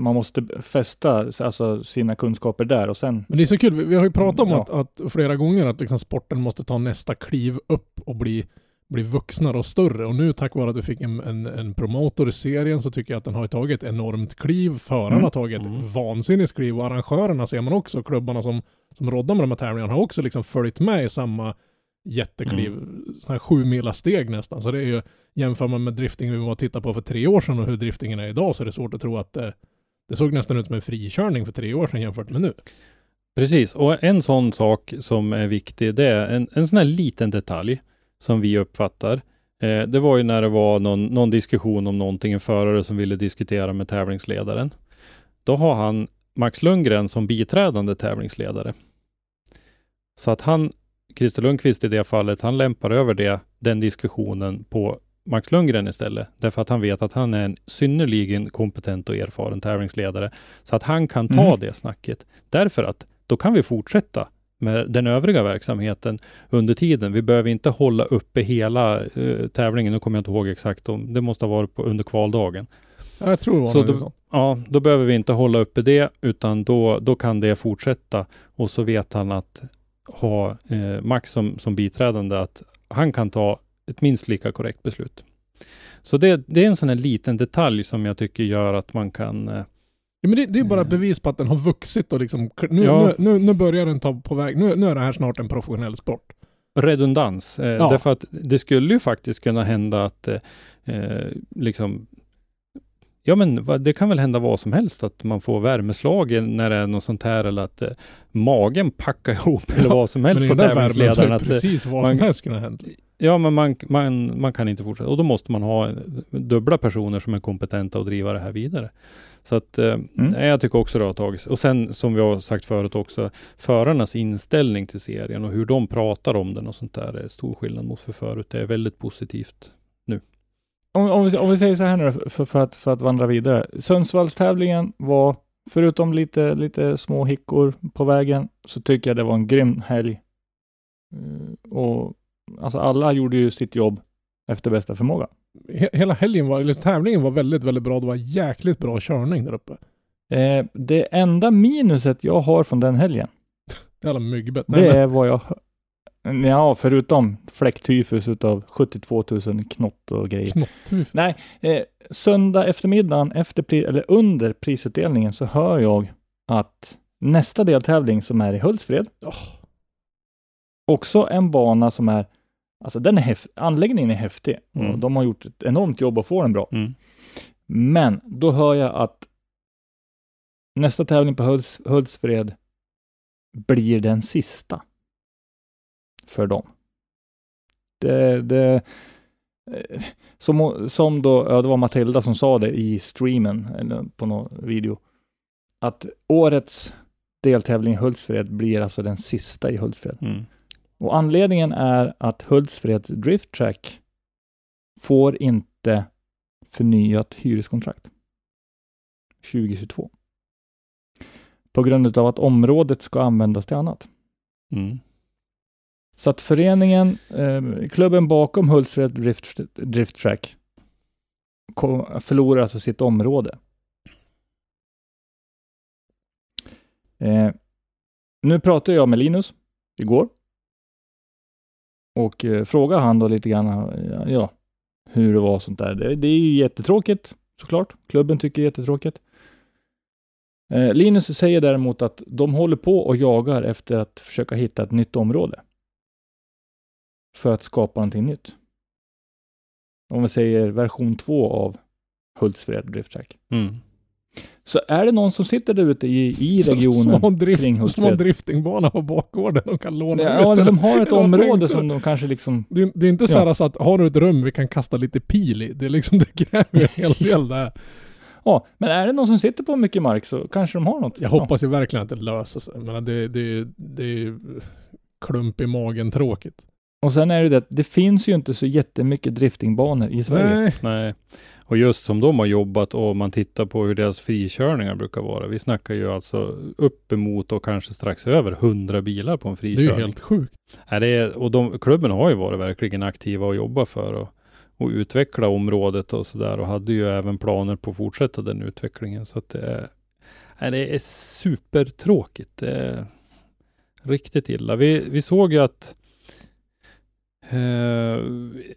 Man måste fästa alltså, sina kunskaper där och sen Men det är så kul, vi, vi har ju pratat om Ja. att, att flera gånger att liksom sporten måste ta nästa kliv upp och bli, bli vuxnare och större. Och nu tack vare att vi fick en, en, en promotor i serien så tycker jag att den har tagit enormt kliv. Förarna Mm. har tagit Mm. vansinnigt kliv och arrangörerna ser man också, klubbarna som, som roddar med de här tävlingarna har också liksom följt med i samma jättekliv. Mm. Sådana här sju mila steg nästan. Så det är ju, jämför man med drifting vi var och tittade på för tre år sedan och hur driftingen är idag så är det svårt att tro att eh, det såg nästan ut som en frikörning för tre år sedan jämfört med nu. Precis, och en sån sak som är viktig, det är en, en sån här liten detalj som vi uppfattar. Eh, det var ju när det var någon, någon diskussion om någonting, en förare som ville diskutera med tävlingsledaren. Då har han Max Lundgren som biträdande tävlingsledare. Så att han, Christer Lundqvist i det fallet, han lämpar över det, den diskussionen på Max Lundgren istället. Därför att han vet att han är en synnerligen kompetent och erfaren tävlingsledare. Så att han kan ta Mm. det snacket. Därför att då kan vi fortsätta med den övriga verksamheten under tiden. Vi behöver inte hålla uppe hela eh, tävlingen. Nu kommer jag inte ihåg exakt om, det måste ha varit på, under kvaldagen. Ja, jag tror det var Så då-. Ja, då behöver vi inte hålla uppe det, utan då, då kan det fortsätta. Och så vet han att ha eh, Max som, som biträdande, att han kan ta ett minst lika korrekt beslut. Så det, det är en sån här liten detalj som jag tycker gör att man kan eh, Ja, men det, det är bara ett Mm. bevis på att den har vuxit och liksom, nu, Ja. nu, nu, nu börjar den ta på väg, nu, nu är det här snart en professionell sport. redundans. Eh, Ja. Därför att det skulle ju faktiskt kunna hända att eh, eh, liksom Ja men det kan väl hända vad som helst att man får värmeslag när det är något sånt här eller att eh, magen packar ihop eller vad som helst på tävlingsledaren. Att, eh, precis vad man- som helst kunna hända. ja men man, man, man kan inte fortsätta och då måste man ha eh, dubbla personer som är kompetenta att driva det här vidare. Så att eh, nej, jag tycker också det har tagits. Och sen som vi har sagt förut också, förarnas inställning till serien och hur de pratar om den och sånt där är stor skillnad mot för förut. Det är väldigt positivt. Om, om, vi, om vi säger så här nu för, för, att, för att vandra vidare. Sundsvallstävlingen var, förutom lite, lite små hickor på vägen, så tycker jag det var en grym helg. Eh, och alltså alla gjorde ju sitt jobb efter bästa förmåga. He, hela helgen var, eller tävlingen var väldigt, väldigt bra. Det var jäkligt bra körning där uppe. Eh, det enda minuset jag har från den helgen, Det är alla myggbett. det är vad jag Ja, förutom fläcktyfus utav 72 000 knott och grejer. Knottuf. Nej, eh, söndag eftermiddagen efter eller under prisutdelningen så hör jag att nästa deltävling som är i Hultsfred, också en bana som är, alltså den är häft, anläggningen är häftig och Mm. de har gjort ett enormt jobb att få den bra. Mm. Men då hör jag att nästa tävling på Hults, Hultsfred blir den sista för dem. Det, det, eh, som, som då, ja det var Matilda som sa det i streamen, eller på någon video, att årets deltävling i Hultsfred blir alltså den sista i Hultsfred. Mm. Och anledningen är att Hultsfreds Drift Track får inte förnyat hyreskontrakt 2022. På grund av att området ska användas till annat. Mm. Så att föreningen, eh, klubben bakom Hultsfred Drift, Drift Track kom, förlorar alltså sitt område. Eh, nu pratade jag med Linus igår och eh, frågade han då lite grann, ja, hur det var och sånt där. Det, det är ju jättetråkigt såklart. Klubben tycker det är jättetråkigt. Eh, Linus säger däremot att de håller på och jagar efter att försöka hitta ett nytt område. För att skapa någonting nytt. Om vi säger version 2 av Hultsfred Drift Track. Mm. Så är det någon som sitter där ute i, i regionen Små, drift, kring små Hultsfred? driftingbana på bakgården de kan låna Ja, ut. eller de har ett område som de kanske liksom... Det, är- det är inte så här så att har du ett rum vi kan kasta lite pil i. Det är liksom, det kräver en hel del där. Ja, men är det någon som sitter på mycket mark så kanske de har något. Jag hoppas ju verkligen att det löser sig. Men det, det, det är ju klump i magen tråkigt. Och sen är det det att det finns ju inte så jättemycket driftingbanor i Sverige. Nej, Nej, och just som de har jobbat och man tittar på hur deras frikörningar brukar vara. Vi snackar ju alltså uppemot och kanske strax över 100 bilar på en det är frikörning. ju helt sjukt. Nej, det är, och de, klubben har ju varit verkligen aktiva och jobbat för att och utveckla området och sådär och hade ju även planer på att fortsätta den utvecklingen. Så att det är, nej, det är supertråkigt. Det är riktigt illa. Vi, vi såg ju att eh,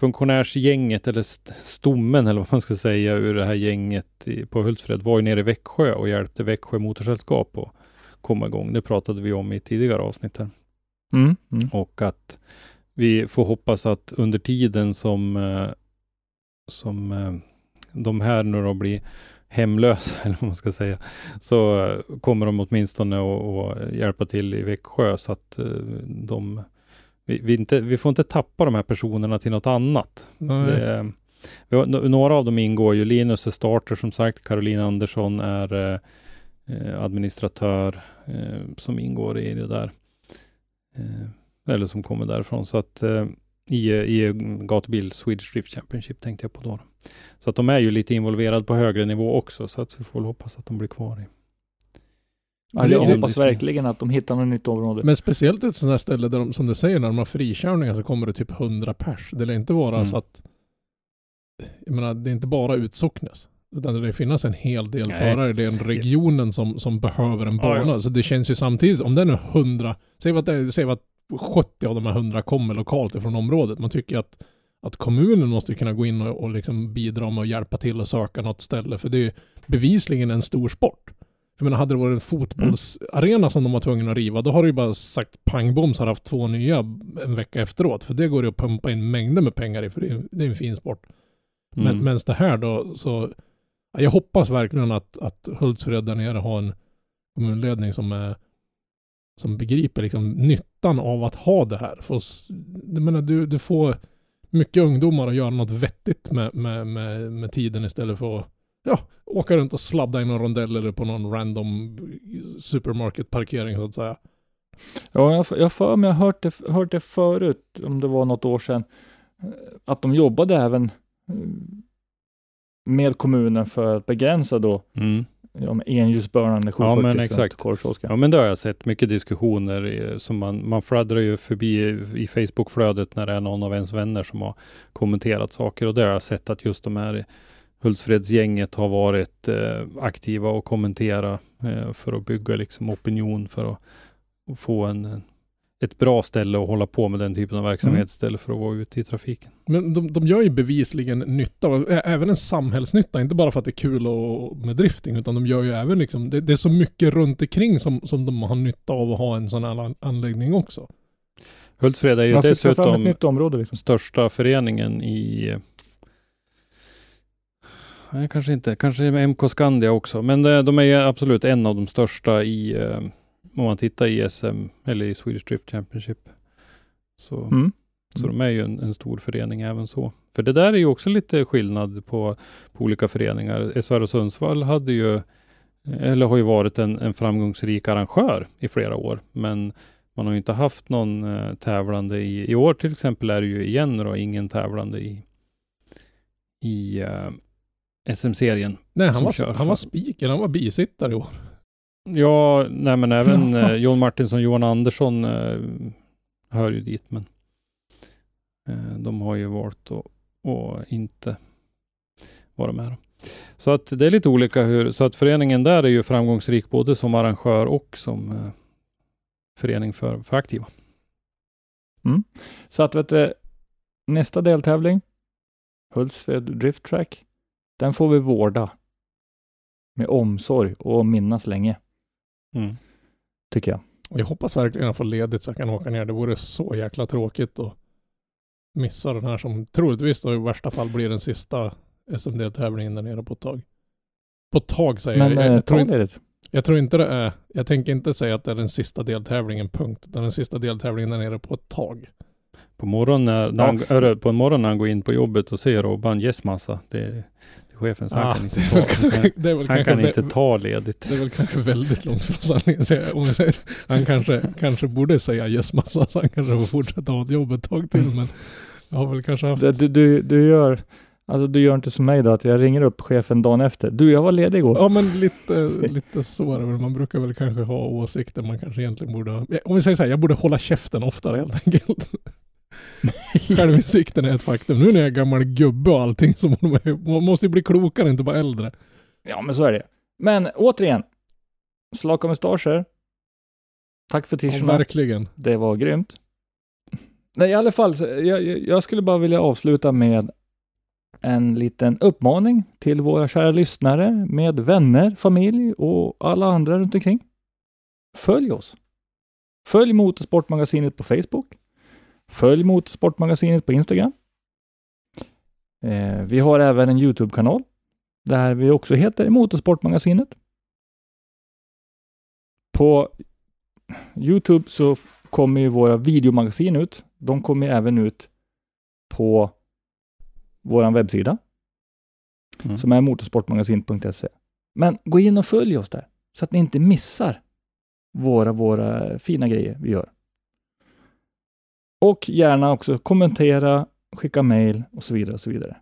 funktionärsgänget eller st- stommen eller vad man ska säga ur det här gänget i, på Hultsfred var ju nere i Växjö och hjälpte Växjö Motorsällskap att komma igång. Det pratade vi om i tidigare avsnitt här. Mm. Mm. Och att vi får hoppas att under tiden som, eh, som eh, de här nu då blir hemlösa, eller vad man ska säga, så kommer de åtminstone att hjälpa till i Växjö så att de vi, vi, inte, vi får inte tappa de här personerna till något annat. Det, har, några av dem ingår ju. Linus är starter som sagt. Caroline Andersson är eh, eh, administratör eh, som ingår i det där. Eh, eller som kommer därifrån. Så att eh, i, i gatubil Swedish Drift Championship tänkte jag på då. Så att de är ju lite involverade på högre nivå också. Så att vi får väl hoppas att de blir kvar i. Ja, jag Det- hoppas verkligen att de hittar något nytt område. Men speciellt ett sånt här ställe där de, som du säger, när de har frikörningar så kommer det typ 100 pers. Det lär inte vara Mm. så att, jag menar, det är inte bara ut Socknäs. Utan det lär finnas en hel del Nej. förare i den regionen som, som behöver en Ja, bana. ja. Så det känns ju samtidigt, om det är nu 100, säg det är, säg vad 70 av de här 100 kommer lokalt ifrån området. Man tycker att, att kommunen måste kunna gå in och, och liksom bidra med att hjälpa till och söka något ställe. För det är ju bevisligen en stor sport. Jag menar, hade det varit en fotbollsarena som de var tvungna att riva, då har det ju bara sagt pang bom så har haft två nya en vecka efteråt. För det går ju att pumpa in mängder med pengar i, för det är, en fin sport. Men Mm. medan det här då, så ja, jag hoppas verkligen att, att Hultsfred där nere har en kommunledning som är som begriper liksom nyttan av att ha det här. För, jag menar, du, du får mycket ungdomar att göra något vettigt med, med, med, med tiden istället för att ja, åka runt och sladda i någon rondell eller på någon random supermarketparkering så att säga. Ja, jag jag har för mig, jag har hört det, hört det förut, om det var något år sedan, eh, att de jobbade även eh, med kommunen för att begränsa då Mm. ja, med enljusburnande Ja, 740 men exakt. Ja men det har jag sett mycket diskussioner i- som man, man fladdrar ju förbi i Facebookflödet när det är någon av ens vänner som har kommenterat saker och det har jag sett att just de här Hultsfredsgänget har varit eh, aktiva och kommentera eh, för att bygga liksom opinion för att, att få en, ett bra ställe att hålla på med den typen av verksamhet Mm. istället för att vara ute i trafiken. Men de, de gör ju bevisligen nytta, även en samhällsnytta, inte bara för att det är kul och, med drifting, utan de gör ju även liksom, det, det är så mycket runt omkring som, som de har nytta av att ha en sån här an- anläggning också. Hultsfred är ju Man dessutom nytt område liksom. största föreningen i Nej, kanske inte. Kanske MK Skandia också. Men det, de är ju absolut en av de största i, eh, om man tittar i SM eller i Swedish Drift Championship. Så, Mm. så de är ju en, en stor förening även så. För det där är ju också lite skillnad på, på olika föreningar. SR och Sundsvall hade ju, eller har ju varit en, en framgångsrik arrangör i flera år. Men man har ju inte haft någon eh, tävlande i, i år till exempel är det ju igen då ingen tävlande i, i eh, SM-serien. Nej, han var, kör han var speaker, han var bisittare i år. Ja, nej men även eh, John Martinsson, Johan Andersson, eh, hör ju dit, men eh, de har ju valt att, inte vara med. Då. Så att det är lite olika hur, så att föreningen där är ju framgångsrik både som arrangör och som eh, förening för, för aktiva. Så att vet du, nästa deltävling, Hultsfred Drift Track, den får vi vårda med omsorg och minnas länge, Mm. tycker jag. Och jag hoppas verkligen att få ledigt så jag kan åka ner. Det vore så jäkla tråkigt att missa den här som troligtvis då i värsta fall blir den sista SMD-tävlingen där nere på ett tag. På ett tag säger Men jag. Jag, eh, jag, tror ta inte, jag tror inte det är, jag tänker inte säga att det är den sista deltävlingen punkt. Utan den sista deltävlingen där nere på ett tag. På morgonen när, han, på en morgon när han går in på jobbet och ser Robban yes massa. Det, det chefen så han Ah, kan inte väl ta, han, kanske, det är väl han kanske kan inte ta ledigt. Det är väl kanske väldigt långt från sanningen. Så jag- Om jag säger, han kanske, kanske borde säga yes massa så han kanske får fortsätta ha ett jobb ett tag till. Men jag har väl kanske haft Du, du, du, du gör, alltså du gör inte som mig då, att jag ringer upp chefen dagen efter. Du, jag var ledig igår. Ja men lite, lite så är det väl. Man brukar väl kanske ha åsikter man kanske egentligen borde ha. Om vi säger så här, jag borde hålla käften oftare helt enkelt. Självinsikten är ett faktum. Nu när jag är gammal gubbe och allting så måste man, måste ju bli klokare, inte bara äldre. Ja, men så är det. Men återigen, slaka mustascher. Tack för Ja, t-shirtarna. verkligen. Det var grymt. Nej, i alla fall, jag- jag skulle bara vilja avsluta med en liten uppmaning till våra kära lyssnare med vänner, familj och alla andra runt omkring. Följ oss. Följ Motorsportmagasinet på Facebook. Följ Motorsportmagasinet på Instagram. Eh, vi har även en Youtube-kanal där vi också heter Motorsportmagasinet. På Youtube så kommer ju våra videomagasin ut. De kommer även ut på vår webbsida Mm. som är motorsportmagasin.se. Men gå in och följ oss där så att ni inte missar våra, våra fina grejer vi gör. Och gärna också kommentera, skicka mail och så vidare och så vidare.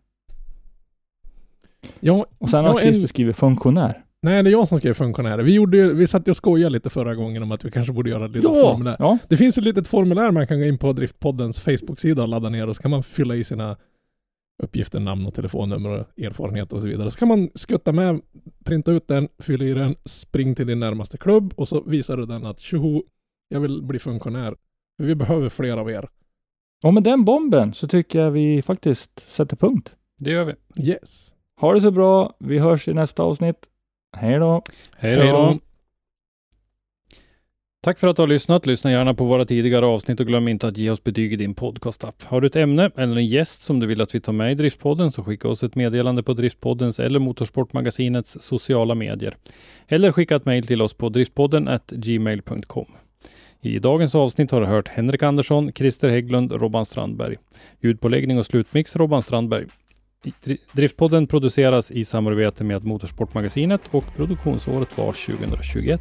Ja, Och sen Ja, har Christer en- skrivit funktionär. nej det är jag som skrev funktionärer. Vi, gjorde, ju- vi satt och skojade lite förra gången om att vi kanske borde göra ett litet formulär. ja, Det finns ett litet formulär man kan gå in på Driftpoddens Facebook-sida och ladda ner och så kan man fylla i sina uppgifter, namn och telefonnummer och erfarenheter och så vidare. Så kan man skutta med, printa ut den, fylla i den, spring till din närmaste klubb och så visar du den att tjoho, jag vill bli funktionär. Vi behöver fler av er. och med den bomben så tycker jag vi faktiskt sätter punkt. Det gör vi. Yes. Ha det så bra. Vi hörs i nästa avsnitt. Hej då! Hej då. Tack för att du har lyssnat. Lyssna gärna på våra tidigare avsnitt och glöm inte att ge oss betyg i din podcastapp. Har du ett ämne eller en gäst som du vill att vi tar med i Driftpodden så skicka oss ett meddelande på Driftpoddens eller Motorsportmagasinets sociala medier. Eller skicka ett mejl till oss på driftpodden gmail.com. I dagens avsnitt har du hört Henrik Andersson, Christer Hägglund, Robban Strandberg. Ljudpåläggning och slutmix Robban Strandberg. Driftpodden produceras i samarbete med Motorsportmagasinet och produktionsåret var 2021.